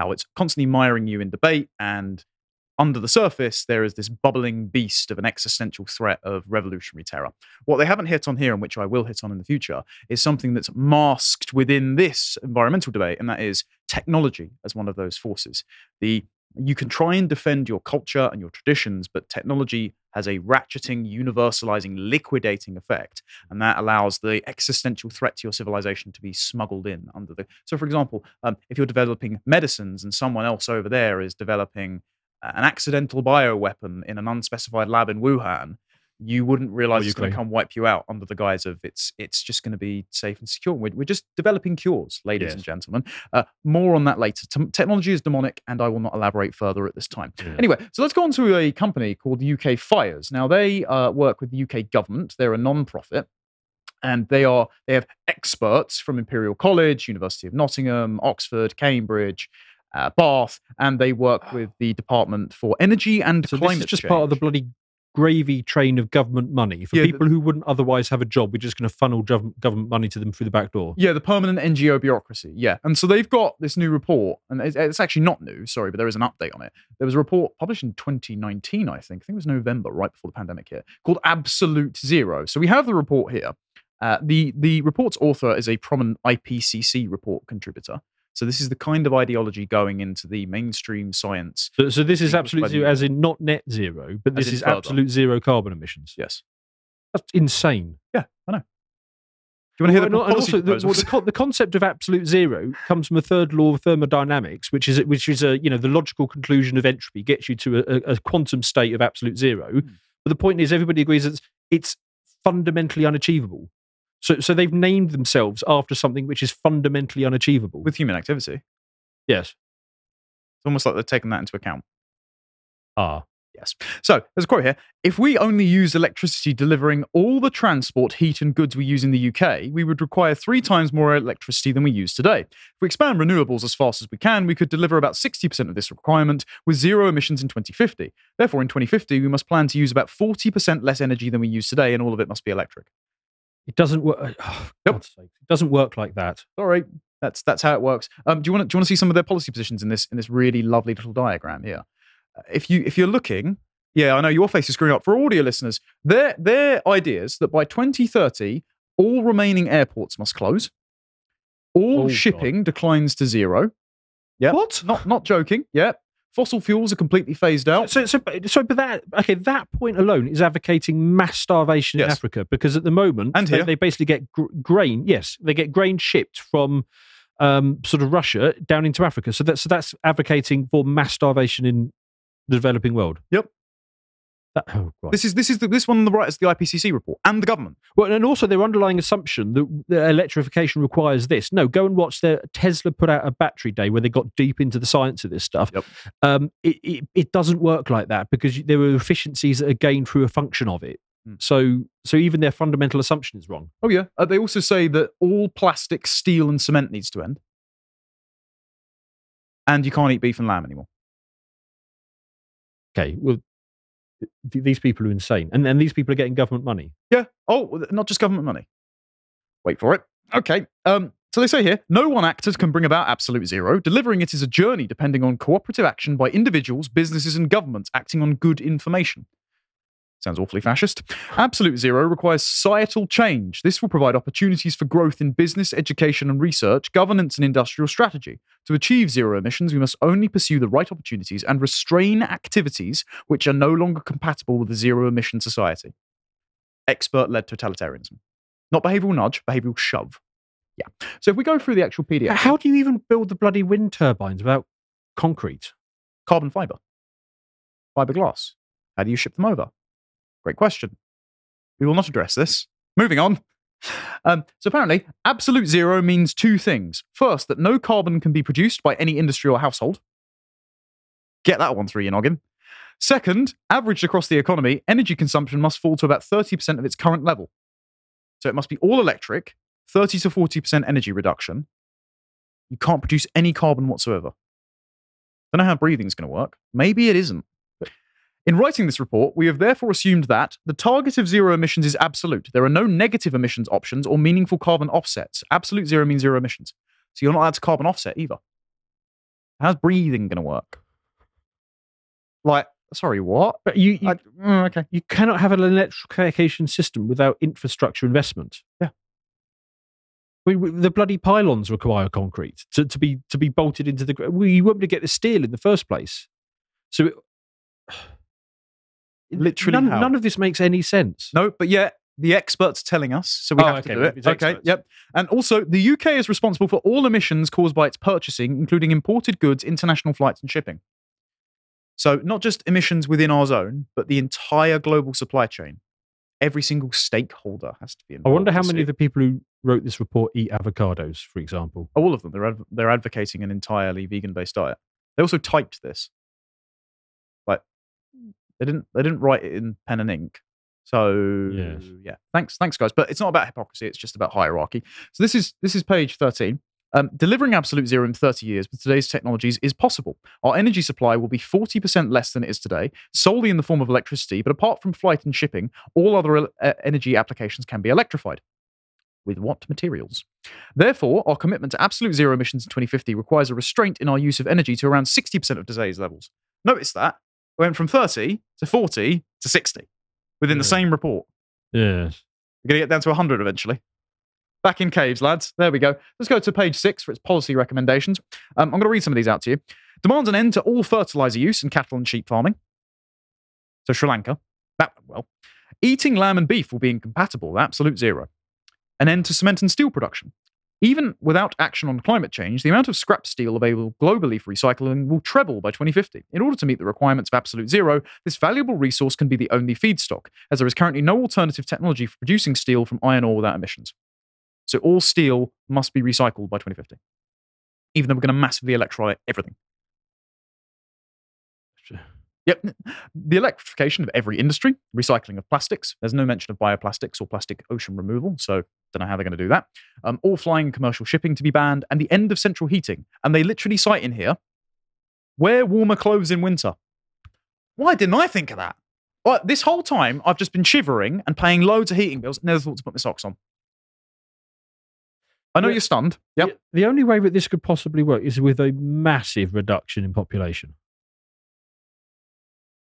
how it's constantly miring you in debate, and under the surface, there is this bubbling beast of an existential threat of revolutionary terror. What they haven't hit on here, and which I will hit on in the future, is something that's masked within this environmental debate, and that is technology as one of those forces. The you can try and defend your culture and your traditions, but technology has a ratcheting, universalizing, liquidating effect, and that allows the existential threat to your civilization to be smuggled in under the. So, for example, um, if you're developing medicines and someone else over there is developing an accidental bioweapon in an unspecified lab in Wuhan, you wouldn't realize it's going to come wipe you out under the guise of it's it's just going to be safe and secure. We're, we're just developing cures, ladies Yes. and gentlemen. Uh, more on that later. T- technology is demonic, and I will not elaborate further at this time. Yeah. Anyway, so let's go on to a company called UK Fires. Now they uh, work with the UK government. They're a non-profit. And they are they have experts from Imperial College, University of Nottingham, Oxford, Cambridge, uh, Bath, and they work with the Department for Energy and So Climate this is just Change. part of the bloody gravy train of government money for Yeah, people who wouldn't otherwise have a job. We're just going to funnel gov- government money to them through the back door. Yeah, the permanent NGO bureaucracy. Yeah. And so they've got this new report, and it's, it's actually not new, sorry, but there is an update on it. There was a report published in 2019, I think. I think it was November, right before the pandemic hit, called Absolute Zero. So we have the report here. Uh, the, the report's author is a prominent IPCC report contributor. So this is the kind of ideology going into the mainstream science. So, so this is absolute zero, as in not net zero, but this is absolute zero carbon emissions. Yes. That's insane. Yeah, I know. Do you want to hear Well, the and, and also the, well, the, co- the concept of absolute zero comes from a third law of thermodynamics, which is which is a you know the logical conclusion of entropy gets you to a, a, quantum state of absolute zero. Hmm. But the point is, everybody agrees that it's fundamentally unachievable. So so they've named themselves after something which is fundamentally unachievable. with human activity. Yes. It's almost like they've taken that into account. ah, Yes. So there's a quote here. If we only used electricity delivering all the transport, heat, and goods we use in the UK, we would require three times more electricity than we use today. If we expand renewables as fast as we can, we could deliver about 60% of this requirement with zero emissions in 2050. Therefore, in 2050, we must plan to use about 40% less energy than we use today, and all of it must be electric. It doesn't work. Oh, sake, it doesn't work like that. Sorry, that's that's how it works. Um, do you want to do you want to see some of their policy positions in this in this really lovely little diagram here? Uh, If you if you're looking, yeah, I know your face is screwing up for audio listeners. Their their ideas that by 2030 all remaining airports must close, all Oh, God. shipping declines to zero. Yeah, What? Not not joking. Yeah, fossil fuels are completely phased out. So, so, but- so, but that okay, that point alone is advocating mass starvation in Africa because at the moment And they, they basically get gr- grain. Yes, they get grain shipped from um, sort of Russia down into Africa. So that's so that's advocating for mass starvation in the developing world. Yep. That, oh, God. This is this is the, this one on the right is the IPCC report and the government. Well, and also their underlying assumption that electrification requires this. No, go and watch their Tesla put out a battery day where they got deep into the science of this stuff. Yep. Um, it, it, it doesn't work like that because there are efficiencies that are gained through a function of it. Hmm. So, so even their fundamental assumption is wrong. Oh yeah. Uh, they also say that all plastic, steel, and cement needs to end, and you can't eat beef and lamb anymore. Okay, well, th- these people are insane, and and these people are getting government money. Yeah. Oh, not just government money. Wait for it. Okay. Um. So they say here, no one actor can bring about absolute zero. Delivering it is a journey depending on cooperative action by individuals, businesses, and governments acting on good information. Sounds awfully fascist. Absolute zero requires societal change. This will provide opportunities for growth in business, education, and research, governance, and industrial strategy. To achieve zero emissions, we must only pursue the right opportunities and restrain activities which are no longer compatible with a zero emission society. Expert led totalitarianism. Not behavioral nudge, behavioral shove. Yeah. So if we go through the actual PDF, How do you even build the bloody wind turbines without concrete? carbon fiber, fiberglass. How do you ship them over? Great question. We will not address this. Moving on. Um, so apparently, absolute zero means two things. First, that no carbon can be produced by any industry or household. Get that one through your noggin. Second, averaged across the economy, energy consumption must fall to about 30% of its current level. So it must be all electric, 30 to 40% energy reduction. You can't produce any carbon whatsoever. Don't know how breathing's going to work. Maybe it isn't. In writing this report, we have therefore assumed that the target of zero emissions is absolute. There are no negative emissions options or meaningful carbon offsets. Absolute zero means zero emissions. So you're not allowed to carbon offset either. How's breathing going to work? Like, sorry, what? But you, you, I- mm, okay. you cannot have an electrification system without infrastructure investment. Yeah. I mean, w- the bloody pylons require concrete to, to be to be bolted into the. gr- Well, you won't be able to get the steel in the first place. So, it, Literally none, none of this makes any sense. No, but yet the experts are telling us, so we Oh, have okay, to do it. Okay, experts. yep. And also, the UK is responsible for all emissions caused by its purchasing, including imported goods, international flights, and shipping. So, not just emissions within our zone, but the entire global supply chain. Every single stakeholder has to be I wonder how many see of the people who wrote this report eat avocados, for example. all of them. They're adv- they're advocating an entirely vegan-based diet. They also typed this. They didn't they didn't write it in pen and ink. So Yes. yeah, thanks thanks guys. But it's not about hypocrisy. It's just about hierarchy. So this is this is page thirteen. Um, delivering absolute zero in 30 years with today's technologies is possible. Our energy supply will be 40% less than it is today, solely in the form of electricity. But apart from flight and shipping, all other el- uh, energy applications can be electrified. With what materials? Therefore, our commitment to absolute zero emissions in 2050 requires a restraint in our use of energy to around 60% of today's levels. Notice that we went from 30 to 40 to 60 within the same report. Yes. We're going to get down to 100 eventually. Back in caves, lads. There we go. Let's go to page six for its policy recommendations. Um, I'm going to read some of these out to you. Demands an end to all fertilizer use in cattle and sheep farming. So Sri Lanka, that went well. Eating lamb and beef will be incompatible, absolute zero. an end to cement and steel production. Even without action on climate change, the amount of scrap steel available globally for recycling will treble by 2050. In order to meet the requirements of absolute zero, this valuable resource can be the only feedstock, as there is currently no alternative technology for producing steel from iron ore without emissions. So all steel must be recycled by 2050, even though we're going to massively electrolyte everything. Yep. The electrification of every industry, recycling of plastics. There's no mention of bioplastics or plastic ocean removal, so don't know how they're going to do that. Um, all flying and commercial shipping to be banned, and the end of central heating. And they literally cite in here wear warmer clothes in winter. Why didn't I think of that? Well, this whole time, I've just been shivering and paying loads of heating bills. Never thought to put my socks on. I know Yeah. you're stunned. Yep. The, the only way that this could possibly work is with a massive reduction in population.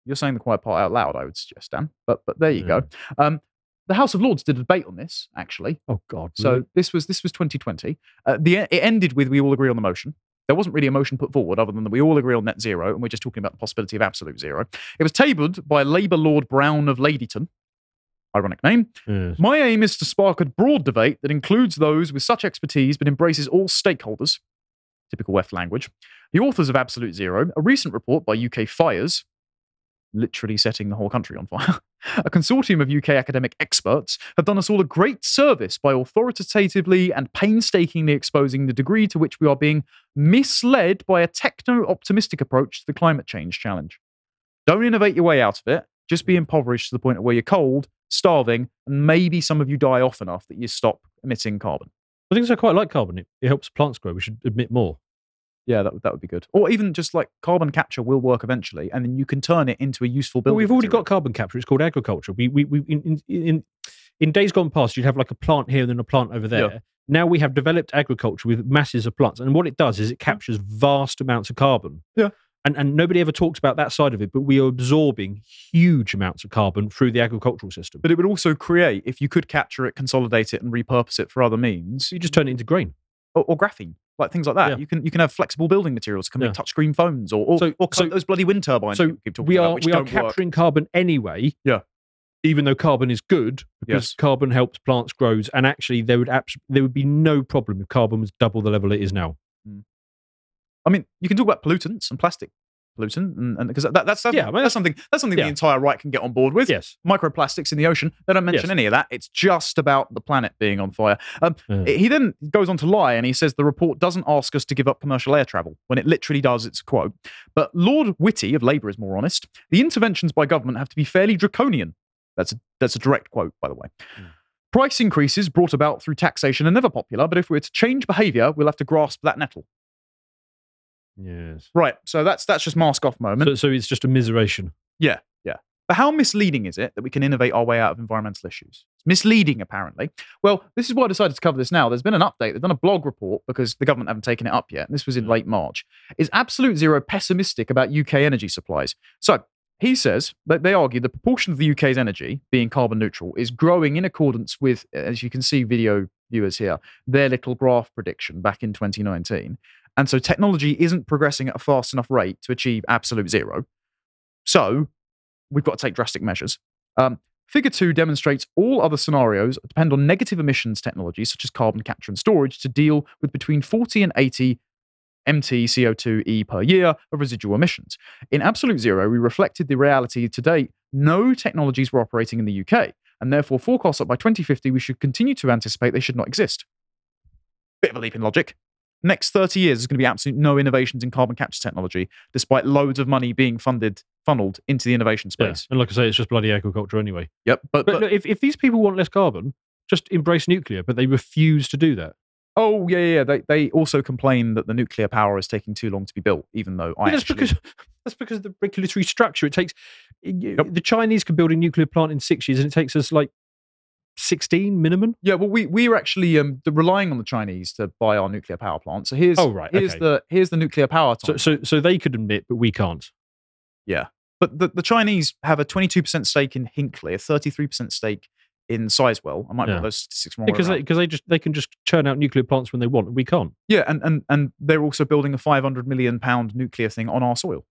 You're saying the quiet part out loud, I would suggest, Dan. But but there you Yeah. go. Um, the House of Lords did a debate on this, actually. Oh God! So really? this was this was 2020. Uh, the it ended with we all agree on the motion. There wasn't really a motion put forward other than that we all agree on net zero, and we're just talking about the possibility of absolute zero. It was tabled by Labour Lord Browne of Ladyton. Ironic name. Yes. My aim is to spark a broad debate that includes those with such expertise but embraces all stakeholders. Typical West language. The authors of Absolute Zero, a recent report by UK Fires, literally setting the whole country on fire, a consortium of UK academic experts have done us all a great service by authoritatively and painstakingly exposing the degree to which we are being misled by a techno optimistic approach to the climate change challenge. Don't innovate your way out of it. Just be impoverished to the point where you're cold, starving, and maybe some of you die off enough that you stop emitting carbon. I think I quite like carbon. It, it helps plants grow. We should admit more. Yeah, that, would- that would be good. Or even just like carbon capture will work eventually, and then you can turn it into a useful building. we've already material. got carbon capture. It's called agriculture. We we, we in, in in in days gone past, you'd have like a plant here and then a plant over there. Yeah. Now we have developed agriculture with masses of plants, and what it does is it mm. captures vast amounts of carbon. Yeah. And, and nobody ever talks about that side of it, but we are absorbing huge amounts of carbon through the agricultural system. But it would also create, if you could capture it, consolidate it, and repurpose it for other means, you just turn it into grain. or, or graphene, like things like that. Yeah. You can you can have flexible building materials, can make Yeah. touchscreen phones, or or, So- or cut so- those bloody wind turbines. So keep talking we about, are which we are don't work. capturing carbon anyway. Yeah. Even though carbon is good because Yes. carbon helps plants grows, and actually there would abs- there would be no problem if carbon was double the level it is now. Hmm. I mean, you can talk about pollutants and plastic pollutant, and because that, that's that's, Yeah, I mean, that's something that's something yeah. the entire right can get on board with. Yes. Microplastics in the ocean, they don't mention Yes. any of that. It's just about the planet being on fire. Um, Yeah. He then goes on to lie and he says the report doesn't ask us to give up commercial air travel when it literally does. It's a quote. But Lord Whitty of Labour is more honest. The interventions by government have to be fairly draconian. That's a, that's a direct quote, by the way. Price increases brought about through taxation are never popular, but if we're to change behaviour, we'll have to grasp that nettle. Yes. Right. So that's that's just mask off moment. So, so it's just a miseration. Yeah, yeah. But how misleading is it that we can innovate our way out of environmental issues? It's misleading, apparently. Well, this is why I decided to cover this now. There's been an update. They've done a blog report because the government haven't taken it up yet. And this was in mm. late March. Is Absolute Zero pessimistic about UK energy supplies? So he says that they argue the proportion of the UK's energy being carbon neutral is growing in accordance with, as you can see, video viewers here, their little graph prediction back in 2019. And so technology isn't progressing at a fast enough rate to achieve absolute zero. So we've got to take drastic measures. Um, figure two demonstrates all other scenarios depend on negative emissions technologies such as carbon capture and storage to deal with between 40 and 80 MT CO2 E per year of residual emissions. In absolute zero, we reflected the reality to date no technologies were operating in the UK, and therefore forecasts that by 2050 we should continue to anticipate they should not exist. Bit of a leap in logic. Next 30 years, there's going to be absolute no innovations in carbon capture technology, despite loads of money being funded, funneled into the innovation Yeah. space. And like I say, it's just bloody agriculture anyway. Yep. But, But, but look, if, if these people want less carbon, just embrace nuclear, but they refuse to do that. oh yeah, yeah, yeah. They they also complain that the nuclear power is taking too long to be built, even though I Yeah, that's actually, because that's because of the regulatory structure. It takes the Chinese can build a nuclear plant in six years, and it takes us like sixteen minimum. Yeah, well, we we are actually um, relying on the Chinese to buy our nuclear power plant. So here's Oh, right, here's okay. the here's the nuclear power. So, time. so, so they could admit, but we can't. yeah, but the, the Chinese have a 22 percent stake in Hinkley, a 33 percent stake in Sizewell. I might Yeah. have those statistics wrong. Because they, because they just they can just churn out nuclear plants when they want, and we can't. yeah, and and and they're also building a 500 million pound nuclear thing on our soil.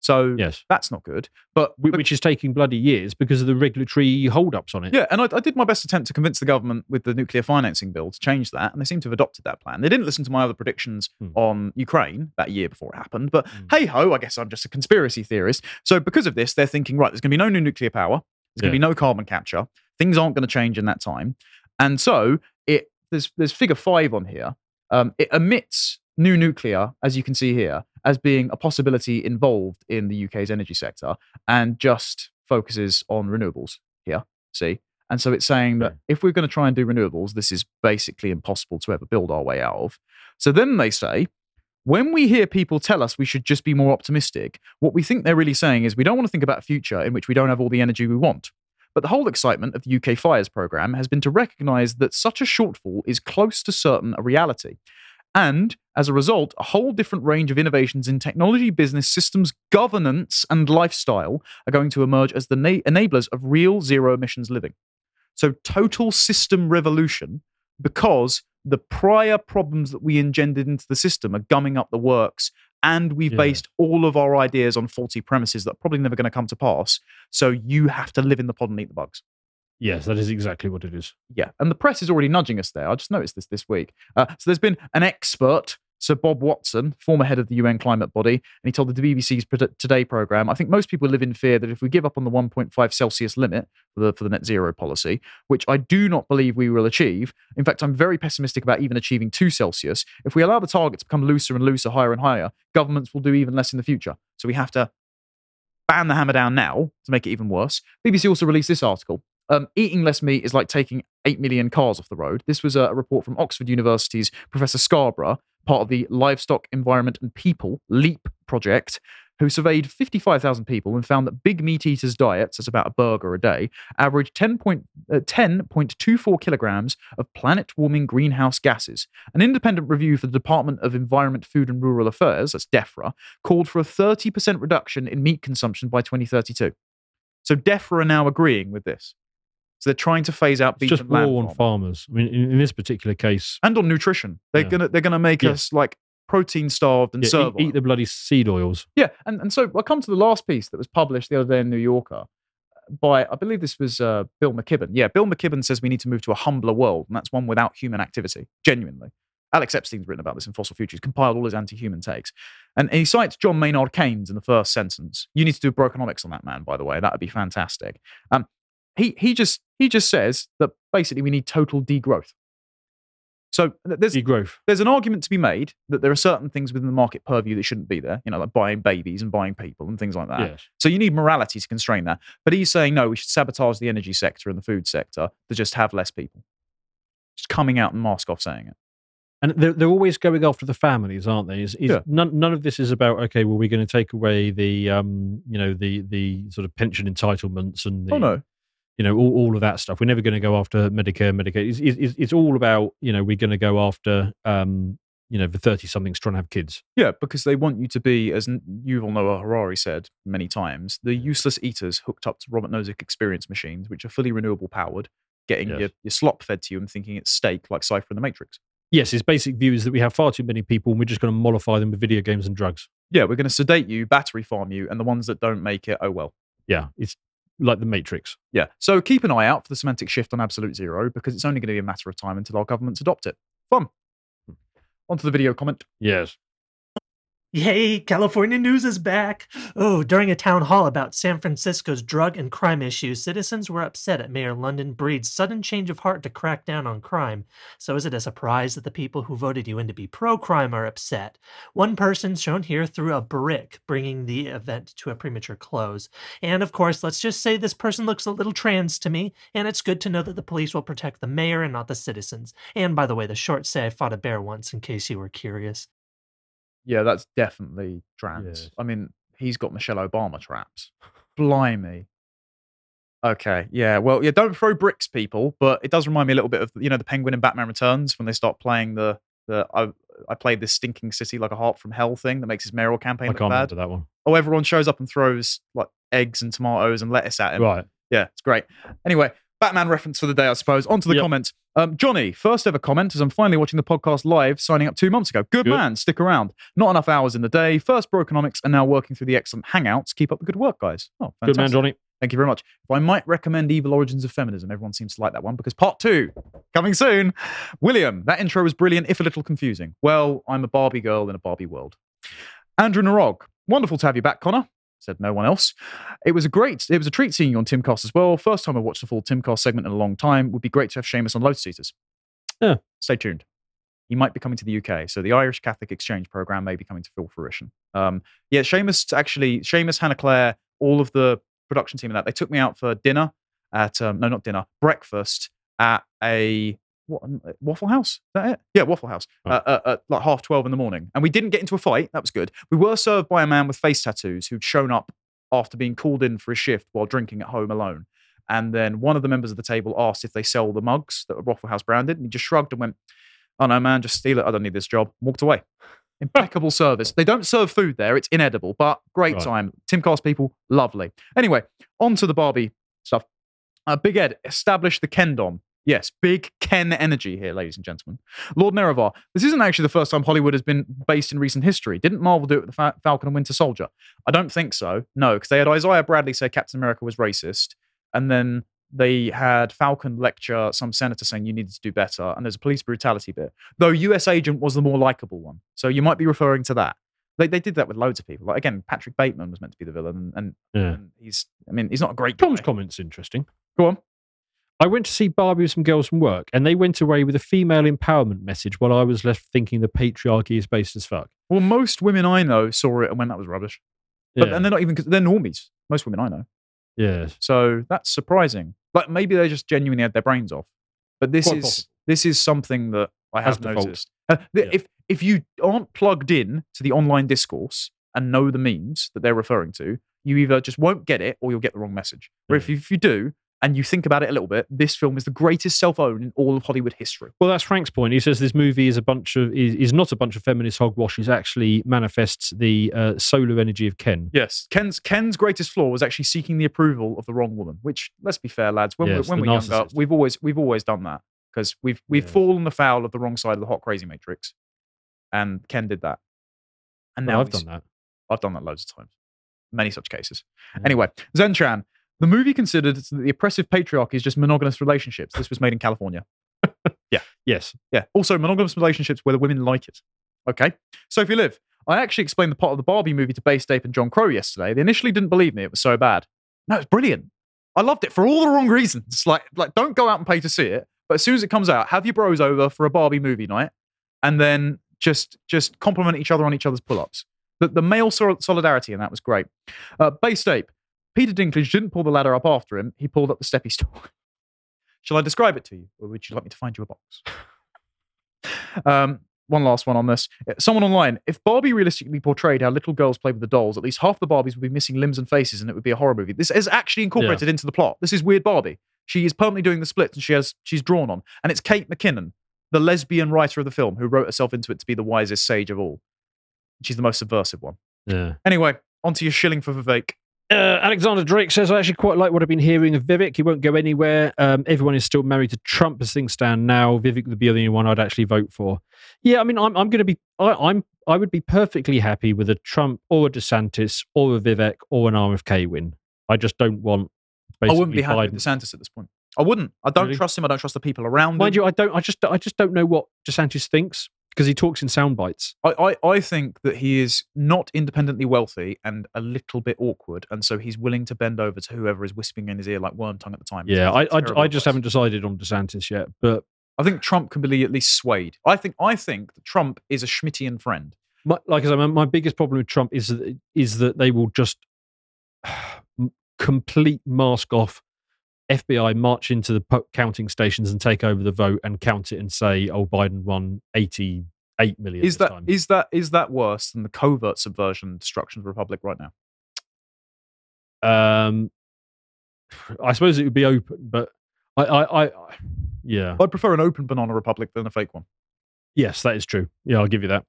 So Yes. that's not good. But Wh- Which is taking bloody years because of the regulatory hold-ups on it. Yeah, and I, I did my best attempt to convince the government with the nuclear financing bill to change that, and they seem to have adopted that plan. They didn't listen to my other predictions Hmm. on Ukraine that year before it happened, but Hmm. hey ho, I guess I'm just a conspiracy theorist. So because of this, they're thinking, right, there's going to be no new nuclear power, there's going to be no carbon capture, things aren't going to change in that time, and so it there's there's figure five on here. Um, it omits new nuclear, as you can see here, as being a possibility involved in the UK's energy sector, and just focuses on renewables here. See, and so it's saying that if we're going to try and do renewables, this is basically impossible to ever build our way out of. So then they say, when we hear people tell us we should just be more optimistic, what we think they're really saying is we don't want to think about a future in which we don't have all the energy we want. But the whole excitement of the UK Fires programme has been to recognise that such a shortfall is close to certain a reality. And as a result, a whole different range of innovations in technology, business, systems, governance, and lifestyle are going to emerge as the na- enablers of real zero emissions living. So, total system revolution because the prior problems that we engendered into the system are gumming up the works. And we've Yeah. based all of our ideas on faulty premises that are probably never going to come to pass. So, you have to live in the pod and eat the bugs. Yes, that is exactly what it is. Yeah, and the press is already nudging us there. I just noticed this this week. Uh, so there's been an expert, Sir Bob Watson, former head of the UN climate body, and he told the BBC's Today program, I think most people live in fear that if we give up on the 1.5 Celsius limit for the for the net zero policy, which I do not believe we will achieve. In fact, I'm very pessimistic about even achieving 2 Celsius. If we allow the target to become looser and looser, higher and higher, governments will do even less in the future. So we have to ban the hammer down now to make it even worse. BBC also released this article. Um, eating less meat is like taking 8 million cars off the road. This was a, report from Oxford University's Professor Scarborough, part of the Livestock, Environment and People LEAP project, who surveyed 55,000 people and found that big meat eaters' diets, that's about a burger a day, average 10 point, uh, 10.24 kilograms of planet warming greenhouse gases. An independent review for the Department of Environment, Food and Rural Affairs, that's DEFRA, called for a 30% reduction in meat consumption by 2032. So DEFRA are now agreeing with this. So they're trying to phase out It's just and war on farmers. I mean, in, in this particular case, and on nutrition. They're Yeah. gonna they're gonna make Yeah. us like protein starved and yeah, serve eat, eat the bloody seed oils. yeah, and, and so I come to the last piece that was published the other day in New Yorker by I believe this was uh, Bill McKibben. Yeah, Bill McKibben says we need to move to a humbler world, and that's one without human activity. Genuinely, Alex Epstein's written about this in Fossil Futures, compiled all his anti-human takes, and he cites John Maynard Keynes in the first sentence. You need to do brokenomics on that man, by the way. That would be fantastic. Um, he he just he just says that basically we need total degrowth. So there's Degrowth. there's an argument to be made that there are certain things within the market purview that shouldn't be there, you know, like buying babies and buying people and things like that. Yes. So you need morality to constrain that. But he's saying, no, we should sabotage the energy sector and the food sector to just have less people. Just coming out and mask off saying it. And they're, they're always going after the families, aren't they? Is, is Yeah. none, none of this is about okay. Well, we're going to take away the um, you know, the the sort of pension entitlements and the, oh, no. You know, all, all of that stuff. We're never going to go after Medicare, Medicaid. It's, it's, it's all about you know, we're going to go after um, you know, the thirty somethings trying to have kids. Yeah, because they want you to be, as N- Yuval Noah Harari said many times, the useless eaters hooked up to Robert Nozick experience machines, which are fully renewable powered, getting Yes. your, your slop fed to you and thinking it's steak like Cypher in the Matrix. Yes, his basic view is that we have far too many people, and we're just going to mollify them with video games and drugs. Yeah, we're going to sedate you, battery farm you, and the ones that don't make it, oh well. Yeah, it's like the Matrix. Yeah. So keep an eye out for the semantic shift on absolute zero because it's only going to be a matter of time until our governments adopt it. Fun. Hmm. On to the video comment. Yes. Yay, California news is back. Oh, during a town hall about San Francisco's drug and crime issues, citizens were upset at Mayor London Breed's sudden change of heart to crack down on crime. So is it a surprise that the people who voted you in to be pro crime are upset? One person shown here threw a brick, bringing the event to a premature close. And of course, let's just say this person looks a little trans to me, and it's good to know that the police will protect the mayor and not the citizens. And by the way, the shorts say I fought a bear once, in case you were curious. Yeah, that's definitely trans. Yes. I mean, he's got Michelle Obama traps. Blimey. Okay, yeah. Well, yeah, don't throw bricks, people, but it does remind me a little bit of, you know, the Penguin in Batman Returns when they start playing the, the I, I played this stinking city like a harp from hell thing that makes his mayoral campaign I look can't bad. remember that one. Oh, everyone shows up and throws like eggs and tomatoes and lettuce at him. Right. Yeah, it's great. Anyway, Batman reference for the day, I suppose. On to the Yep. comments. Um, Johnny, first ever comment as I'm finally watching the podcast live, signing up two months ago. Good, Good. man, stick around. Not enough hours in the day. First Brokenomics and now working through the excellent Hangouts. Keep up the good work, guys. Oh, fantastic. Good man, Johnny. Thank you very much. If I might recommend Evil Origins of Feminism, everyone seems to like that one because part two coming soon. William, that intro was brilliant, if a little confusing. Well, I'm a Barbie girl in a Barbie world. Andrew Narog, wonderful to have you back, Connor. Said no one else. It was a great, it was a treat seeing you on Timcast as well. First time I watched the full Timcast segment in a long time. Would be great to have Seamus on Lotus Eaters. Yeah. Stay tuned. He might be coming to the UK, so the Irish Catholic Exchange program may be coming to full fruition. Um, yeah, Seamus actually, Seamus, Hannah Claire, all of the production team and that they took me out for dinner at um, no, not dinner, breakfast at a what Waffle House. Is that it? Yeah, Waffle House. Oh. Uh, uh, at like half twelve in the morning, and we didn't get into a fight. That was good. We were served by a man with face tattoos who'd shown up after being called in for a shift while drinking at home alone. And then one of the members of the table asked if they sell the mugs that are Waffle House branded, and he just shrugged and went, "Oh no, man, just steal it. I don't need this job." Walked away. Impeccable service. They don't serve food there; it's inedible, but great Right. time. Timcast people, lovely. Anyway, on to the Barbie stuff. Uh, Big Ed established the Kendom. Yes, big Ken energy here, ladies and gentlemen. Lord Nerevar, this isn't actually the first time Hollywood has been based in recent history. Didn't Marvel do it with the Fa- Falcon and Winter Soldier? I don't think so. No, because they had Isaiah Bradley say Captain America was racist, and then they had Falcon lecture some senator saying you needed to do better, and there's a police brutality bit. Though US Agent was the more likable one, so you might be referring to that. They, they did that with loads of people. Like again, Patrick Bateman was meant to be the villain, and, and, Yeah. and he's I mean he's not a great guy. Tom's comment's interesting. Go on. I went to see Barbie with some girls from work, and they went away with a female empowerment message while I was left thinking the patriarchy is based as fuck. Well, most women I know saw it and went that was rubbish. But, Yeah. and they're not even because they're normies. Most women I know. yeah. So that's surprising. Like maybe they just genuinely had their brains off. But this Quite is possible. this is something that I have noticed. Uh, th- Yeah. If if you aren't plugged in to the online discourse and know the memes that they're referring to, you either just won't get it or you'll get the wrong message. Or if, you, if you do and you think about it a little bit, this film is the greatest self-own in all of Hollywood history. Well, that's Frank's point. He says this movie is a bunch of is, is not a bunch of feminist hogwash. It actually manifests the uh, solar energy of Ken. Yes, Ken's Ken's greatest flaw was actually seeking the approval of the wrong woman. Which, let's be fair, lads, when Yes, we're, when we're younger, we've always we've always done that because we've we've Yes. fallen afoul of the wrong side of the hot crazy matrix, and Ken did that. And Well, now I've done that. I've done that loads of times, many such cases. Yeah. Anyway, Zenchan, the movie considered that the oppressive patriarchy is just monogamous relationships. This was made in California. Yeah. Yes. Yeah. Also, monogamous relationships where the women like it. Okay. Sophie Liv, I actually explained the plot of the Barbie movie to Bay Stape and John Crow yesterday. They initially didn't believe me. It was so bad. No, it's brilliant. I loved it for all the wrong reasons. Like, like don't go out and pay to see it. But as soon as it comes out, have your bros over for a Barbie movie night, and then just just compliment each other on each other's pull-ups. The, the male sol- solidarity in that was great. Uh, Bay Stape, Peter Dinklage didn't pull the ladder up after him. He pulled up the step he stole. Shall I describe it to you, or would you like me to find you a box? um, one last one on this. Uh, Someone online, if Barbie realistically portrayed how little girls play with the dolls, at least half the Barbies would be missing limbs and faces, and it would be a horror movie. This is actually incorporated into the plot. This is weird Barbie. She is permanently doing the splits, and she has she's drawn on, and it's Kate McKinnon, the lesbian writer of the film, who wrote herself into it to be the wisest sage of all. She's the most subversive one. Yeah. Anyway, onto your shilling for Vivek. Uh, Alexander Drake says, I actually quite like what I've been hearing of Vivek. He won't go anywhere. Um, everyone is still married to Trump as things stand now. Vivek would be the only one I'd actually vote for. Yeah, I mean, I'm, I'm going to be, I, I'm, I would be perfectly happy with a Trump or a DeSantis or a Vivek or an RFK win. I just don't want. I wouldn't be happy Biden. with DeSantis at this point. I wouldn't. I don't Really? trust him. I don't trust the people around Mind him. you, I don't. I just, I just don't know what DeSantis thinks because he talks in sound bites. I, I, I think that he is not independently wealthy and a little bit awkward, and so he's willing to bend over to whoever is whispering in his ear like worm tongue at the time. Yeah, I, I, I just advice. haven't decided on DeSantis yet. But I think Trump can be at least swayed. I think I think that Trump is a Schmittian friend. my, like I said, my, my biggest problem with Trump is that, is that they will just complete mask off. FBI march into the counting stations and take over the vote and count it and say, "Oh, Biden won eighty-eight million." Is that time. is that is that worse than the covert subversion and destruction of the republic right now? Um, I suppose it would be open, but I, I, I, yeah, I'd prefer an open banana republic than a fake one. yes, that is true. Yeah, I'll give you that.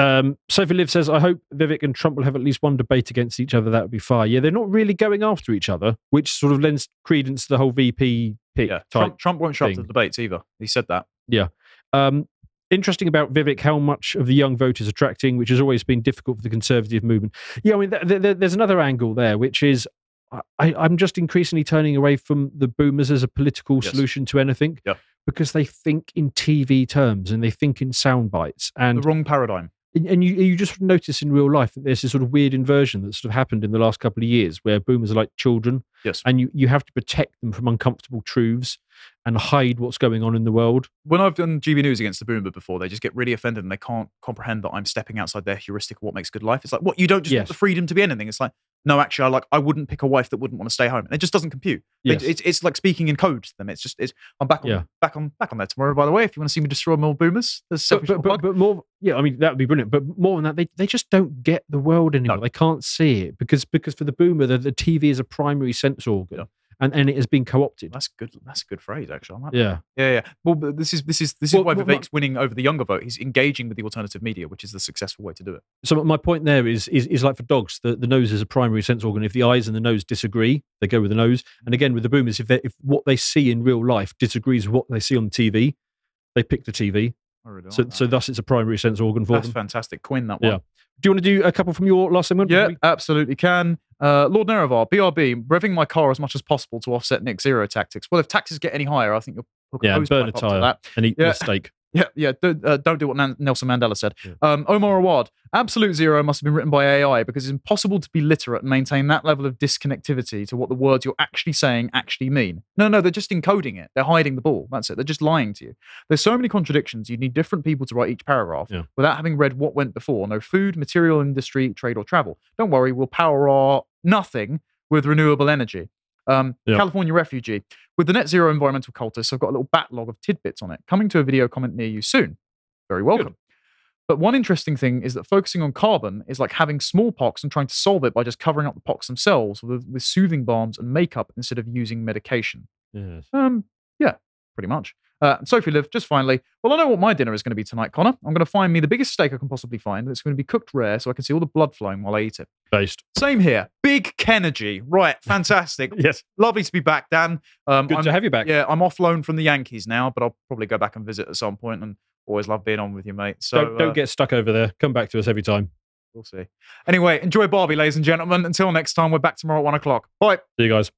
Um, Sophie Liv says, I hope Vivek and Trump will have at least one debate against each other. That would be fine. Yeah, they're not really going after each other, which sort of lends credence to the whole VP pick Yeah. Trump, Trump won't show up to the debates either. He said that. Yeah. Um, interesting about Vivek, how much of the young vote is attracting, which has always been difficult for the conservative movement. Yeah, I mean, th- th- th- there's another angle there, which is I, I'm just increasingly turning away from the boomers as a political Yes. solution to anything Yeah. because they think in TV terms and they think in sound bites. And the wrong paradigm. And you you just notice in real life that there's this sort of weird inversion that's sort of happened in the last couple of years where boomers are like children Yes. and you, you have to protect them from uncomfortable truths and hide what's going on in the world when I've done GB News against the boomer before, they just get really offended and they can't comprehend that I'm stepping outside their heuristic of what makes good life. It's like, what you don't just want the freedom to be anything. It's like, no, actually, I like I wouldn't pick a wife that wouldn't want to stay home. And it just doesn't compute. Yes. it's, it's like speaking in code to them. It's just it's I'm back on Yeah. back on back on there tomorrow. By the way, if you want to see me destroy more boomers, there's but, but, but, but more yeah i mean that would be brilliant but more than that they, they just don't get the world anymore No. they can't see it because because for the boomer the, the tv is a primary sense organ Yeah. And, and it has been co-opted That's good. That's a good phrase, actually. Like yeah Yeah, yeah. Well, this is this is this Well, is why well, Vivek's winning over the younger vote. He's engaging with the alternative media, which is the successful way to do it. so my point there is is, is like for dogs the, the nose is a primary sense organ if the eyes and the nose disagree they go with the nose and again with the boomers if, they, if what they see in real life disagrees with what they see on tv they pick the tv really so like so thus it's a primary sense organ for that's them fantastic. Coin that one. Yeah. Do you want to do a couple from your last segment Yeah, absolutely can. Uh, Lord Nerevar, BRB, revving my car as much as possible to offset Net Zero tactics. Well, if taxes get any higher, I think you'll hook yeah a burn a hosepipe up to tire that. and eat Yeah. a steak Yeah, yeah. Don't, uh, don't do what Nan- Nelson Mandela said. Yeah. Um, Omar Awad, Absolute Zero must have been written by AI because it's impossible to be literate and maintain that level of disconnectivity to what the words you're actually saying actually mean. No, no, they're just encoding it. They're hiding the ball. That's it. They're just lying to you. There's so many contradictions. You need different people to write each paragraph Yeah. without having read what went before. No food, material industry, trade, or travel. Don't worry, we'll power our nothing with renewable energy. Um, Yeah. California refugee. With the net zero environmental cultists, I've got a little backlog of tidbits on it. Coming to a video comment near you soon. Very welcome. But one interesting thing is that focusing on carbon is like having smallpox and trying to solve it by just covering up the pox themselves with, with soothing balms and makeup instead of using medication. yes Um, yeah, pretty much. Uh, Sophie Liv, just finally, well, I know what my dinner is going to be tonight, Connor. I'm going to find me the biggest steak I can possibly find. It's going to be cooked rare so I can see all the blood flowing while I eat it. based Same here. Big Kennedy. Right, fantastic. yes Lovely to be back, Dan. Um, good I'm- to have you back yeah, I'm off loan from the Yankees now, but I'll probably go back and visit at some point and always love being on with you, mate. So don't, don't uh, get stuck over there come back to us every time we'll see. Anyway, enjoy Barbie, ladies and gentlemen. Until next time, we're back tomorrow at one o'clock. Bye. see you guys